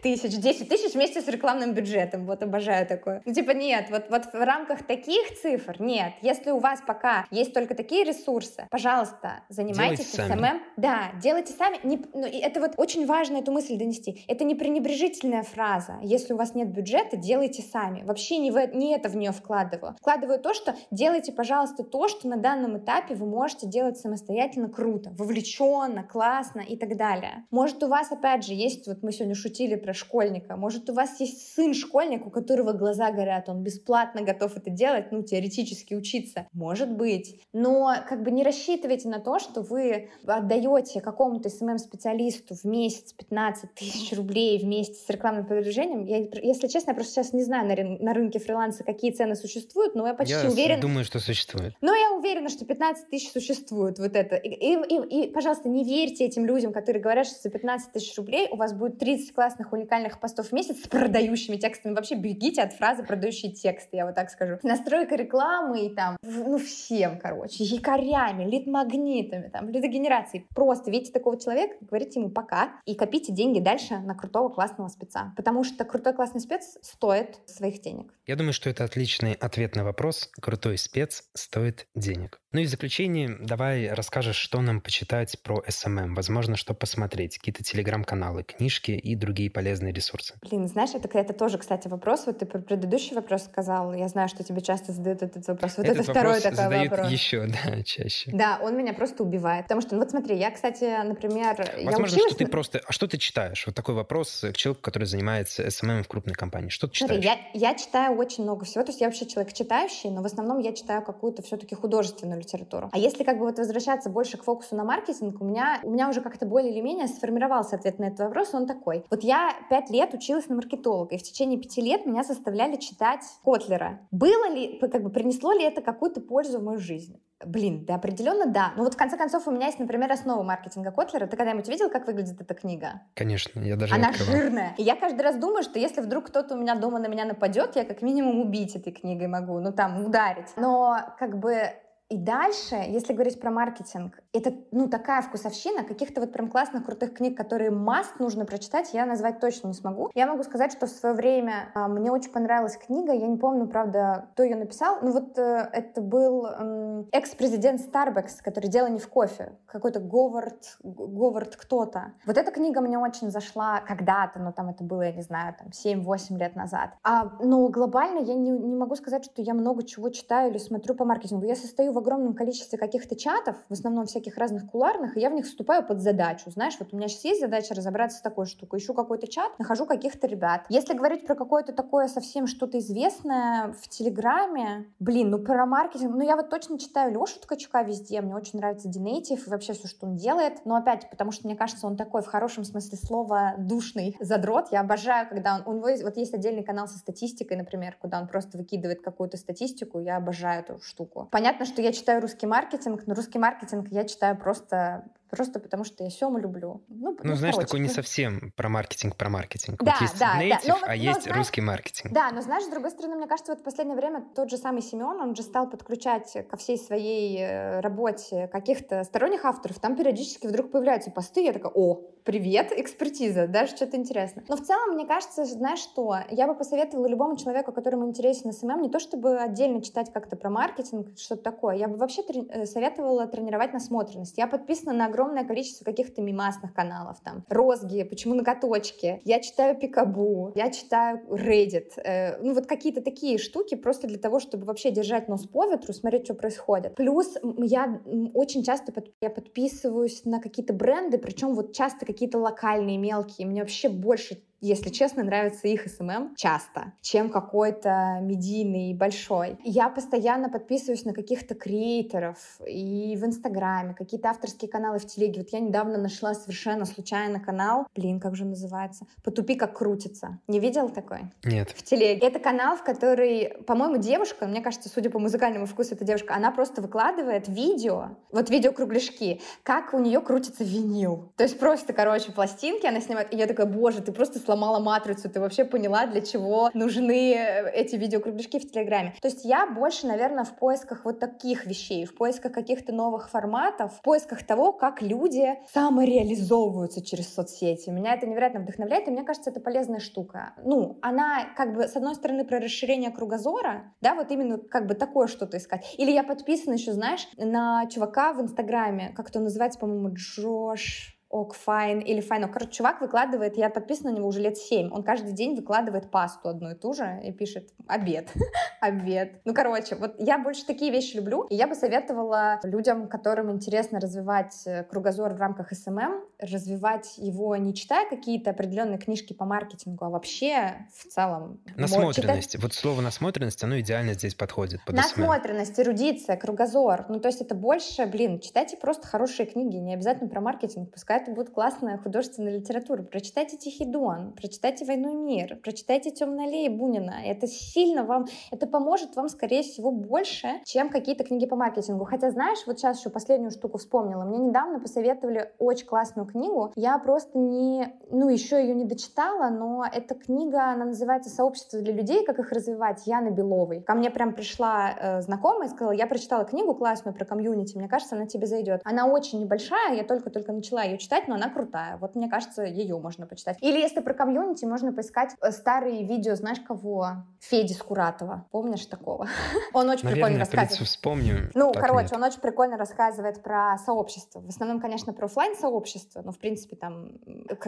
тысяч, 10 тысяч вместе с рекламным бюджетом. Вот обожаю такое. Ну, типа, нет, вот, вот в рамках таких цифр нет. Если у вас пока есть только такие ресурсы, пожалуйста, занимайтесь СММ. Да, делайте сами. Не, ну, это вот очень важно эту мысль донести. Это не пренебрежительная фраза. Если у вас нет бюджета, делайте сами. Вообще не, в, не это в нее вкладываю. Вкладываю то, что делайте, пожалуйста, то, что на данном этапе вы можете делать самостоятельно круто, вовлеченно, классно и так далее. Может, у вас, опять же, есть, вот мы сегодня шутили про школьника, может, у вас есть сын школьник, у которого глаза горят, он бесплатно готов это делать, ну, теоретически учиться. Может быть. Но как бы не рассчитывайте на то, что вы отдаете какому-то СММ-специалисту в месяц 15 тысяч рублей вместе с рекламным продвижением. Я, если честно, я просто сейчас не знаю на, рын- на рынке фриланса, какие цены существуют, но я почти я уверена... думаю, что существует. Но я уверена, что 15 тысяч существует. Вот это. И, и, и, пожалуйста, не верьте этим людям, которые говорят, что за 15 тысяч рублей у вас будет 30 классных уникальных постов в месяц с продающими текстами. Вообще бегите от фразы продающие продающий текст, я вот так скажу. Настройка рекламы и там, ну, всем, короче, якорями, лид-магнитами, там, лидогенерацией. Просто видите такого человека, говорите ему пока и копите деньги дальше на крутого классного спеца. Потому что крутой классный спец стоит своих денег. Я думаю, что это отличный ответ на вопрос. Крутой спец стоит денег. Ну и в заключение давай расскажешь, что нам почитать про SMM. Возможно, что посмотреть. Какие-то телеграм-каналы, книжки и другие полезные ресурсы. Блин, знаешь, это, это тоже, кстати, вопрос. Вот ты про предыдущий вопрос сказал. Я знаю, что тебе часто задают этот вопрос. Вот этот это второй такой задают вопрос. еще, да, чаще. Да, он меня просто убивает. Потому что, ну вот смотри, я, кстати, например... Возможно, я училась... что ты просто... А что ты читаешь? Вот такой вопрос к человеку, который занимается SMM в крупной компании. Что ты читаешь? Смотри, я, я читаю очень много всего. То есть я вообще человек читающий, но в основном я читаю какую-то все-таки художественную литературу. А если как бы вот возвращаться больше к фокусу на маркетинг, у меня, у меня уже как-то более или менее сформировался ответ на этот вопрос, он такой. Вот я пять лет училась на маркетолога, и в течение пяти лет меня заставляли читать Котлера. Было ли, как бы принесло ли это какую-то пользу в мою жизнь? Блин, да, определенно да. Ну вот в конце концов у меня есть, например, основа маркетинга Котлера. Ты когда-нибудь видел, как выглядит эта книга? Конечно, я даже Она жирная. И я каждый раз думаю, что если вдруг кто-то у меня дома на меня нападет, я как минимум убить этой книгой могу, ну там ударить. Но как бы и дальше, если говорить про маркетинг, это, ну, такая вкусовщина, каких-то вот прям классных, крутых книг, которые маст нужно прочитать, я назвать точно не смогу. Я могу сказать, что в свое время а, мне очень понравилась книга, я не помню, правда, кто ее написал, но вот э, это был э, экс-президент Starbucks, который «Дело не в кофе», какой-то Говард, Говард кто-то. Вот эта книга мне очень зашла когда-то, но там это было, я не знаю, там 7-8 лет назад. А, но глобально я не, не могу сказать, что я много чего читаю или смотрю по маркетингу. Я состою в огромном количестве каких-то чатов, в основном всяких разных куларных, и я в них вступаю под задачу. Знаешь, вот у меня сейчас есть задача разобраться с такой штукой. Ищу какой-то чат, нахожу каких-то ребят. Если говорить про какое-то такое совсем что-то известное в Телеграме, блин, ну про маркетинг, ну я вот точно читаю Лешу Ткачука везде, мне очень нравится Динейтив и вообще все, что он делает. Но опять, потому что мне кажется, он такой в хорошем смысле слова душный задрот. Я обожаю, когда он, у него есть, вот есть отдельный канал со статистикой, например, куда он просто выкидывает какую-то статистику. Я обожаю эту штуку. Понятно, что я читаю русский маркетинг, но русский маркетинг я читаю просто просто потому что я Сему люблю. Ну, ну, ну знаешь, короче, такой не совсем про маркетинг, про маркетинг. Да, вот есть да, native, да. Но, а но, есть знаешь, русский маркетинг. Да, но знаешь, с другой стороны, мне кажется, вот в последнее время тот же самый Семен, он же стал подключать ко всей своей э, работе каких-то сторонних авторов. Там периодически вдруг появляются посты, я такая, о, привет, экспертиза, даже что-то интересно. Но в целом, мне кажется, знаешь что, я бы посоветовала любому человеку, которому интересен СММ, не то чтобы отдельно читать как-то про маркетинг, что-то такое, я бы вообще трени- э, советовала тренировать насмотренность. Я подписана на огромное количество каких-то мемасных каналов, там, розги, почему ноготочки, я читаю Пикабу, я читаю Reddit, э, ну вот какие-то такие штуки просто для того, чтобы вообще держать нос по ветру, смотреть, что происходит. Плюс я очень часто под, я подписываюсь на какие-то бренды, причем вот часто какие-то локальные, мелкие. Мне вообще больше если честно, нравится их СММ часто, чем какой-то медийный большой. Я постоянно подписываюсь на каких-то креаторов и в Инстаграме, какие-то авторские каналы в Телеге. Вот я недавно нашла совершенно случайно канал, блин, как же называется, «Потупи, как крутится». Не видел такой? Нет. В Телеге. Это канал, в который, по-моему, девушка, мне кажется, судя по музыкальному вкусу, эта девушка, она просто выкладывает видео, вот видео-кругляшки, как у нее крутится винил. То есть просто, короче, пластинки она снимает, и я такая, боже, ты просто сломала матрицу, ты вообще поняла, для чего нужны э, эти видеокругляшки в Телеграме. То есть я больше, наверное, в поисках вот таких вещей, в поисках каких-то новых форматов, в поисках того, как люди самореализовываются через соцсети. Меня это невероятно вдохновляет, и мне кажется, это полезная штука. Ну, она как бы, с одной стороны, про расширение кругозора, да, вот именно как бы такое что-то искать. Или я подписана еще, знаешь, на чувака в Инстаграме, как это называется, по-моему, Джош OK, fine или fine. Короче, чувак выкладывает, я подписана на него уже лет 7, он каждый день выкладывает пасту одну и ту же и пишет обед, обед. Ну, короче, вот я больше такие вещи люблю, и я бы советовала людям, которым интересно развивать э, кругозор в рамках СММ, развивать его не читая какие-то определенные книжки по маркетингу, а вообще в целом. Насмотренность. Читать... Вот слово насмотренность, оно идеально здесь подходит. Под насмотренность, эрудиция, кругозор. Ну, то есть это больше, блин, читайте просто хорошие книги, не обязательно про маркетинг, пускай это будет классная художественная литература. Прочитайте «Тихий Дон», прочитайте «Войну и мир», прочитайте «Темные аллеи» Бунина. Это сильно вам, это поможет вам, скорее всего, больше, чем какие-то книги по маркетингу. Хотя, знаешь, вот сейчас еще последнюю штуку вспомнила. Мне недавно посоветовали очень классную книгу. Я просто не, ну, еще ее не дочитала, но эта книга, она называется «Сообщество для людей. Как их развивать» Яны Беловой. Ко мне прям пришла э, знакомая и сказала, я прочитала книгу классную про комьюнити, мне кажется, она тебе зайдет. Она очень небольшая, я только-только начала ее читать читать, но она крутая. Вот мне кажется, ее можно почитать. Или если про комьюнити, можно поискать э, старые видео, знаешь кого? Феди Скуратова. Помнишь такого? Он очень прикольно рассказывает. вспомню. Ну, короче, он очень прикольно рассказывает про сообщество. В основном, конечно, про офлайн сообщество, но, в принципе, там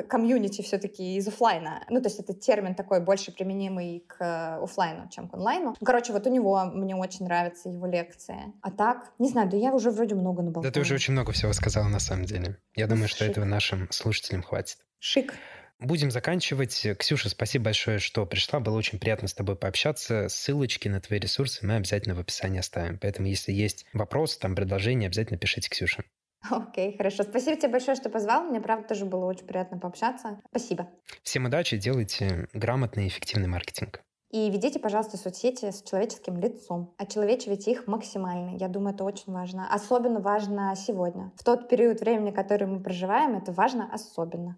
комьюнити все-таки из офлайна. Ну, то есть это термин такой больше применимый к офлайну, чем к онлайну. Короче, вот у него мне очень нравятся его лекции. А так, не знаю, да я уже вроде много наболтала. Да ты уже очень много всего сказала на самом деле. Я думаю, что этого нашим слушателям хватит. Шик. Будем заканчивать. Ксюша, спасибо большое, что пришла. Было очень приятно с тобой пообщаться. Ссылочки на твои ресурсы мы обязательно в описании оставим. Поэтому, если есть вопросы, там, предложения, обязательно пишите Ксюше. Окей, okay, хорошо. Спасибо тебе большое, что позвал. Мне, правда, тоже было очень приятно пообщаться. Спасибо. Всем удачи, делайте грамотный и эффективный маркетинг. И ведите, пожалуйста, соцсети с человеческим лицом. Очеловечивайте их максимально. Я думаю, это очень важно. Особенно важно сегодня. В тот период времени, который мы проживаем, это важно особенно.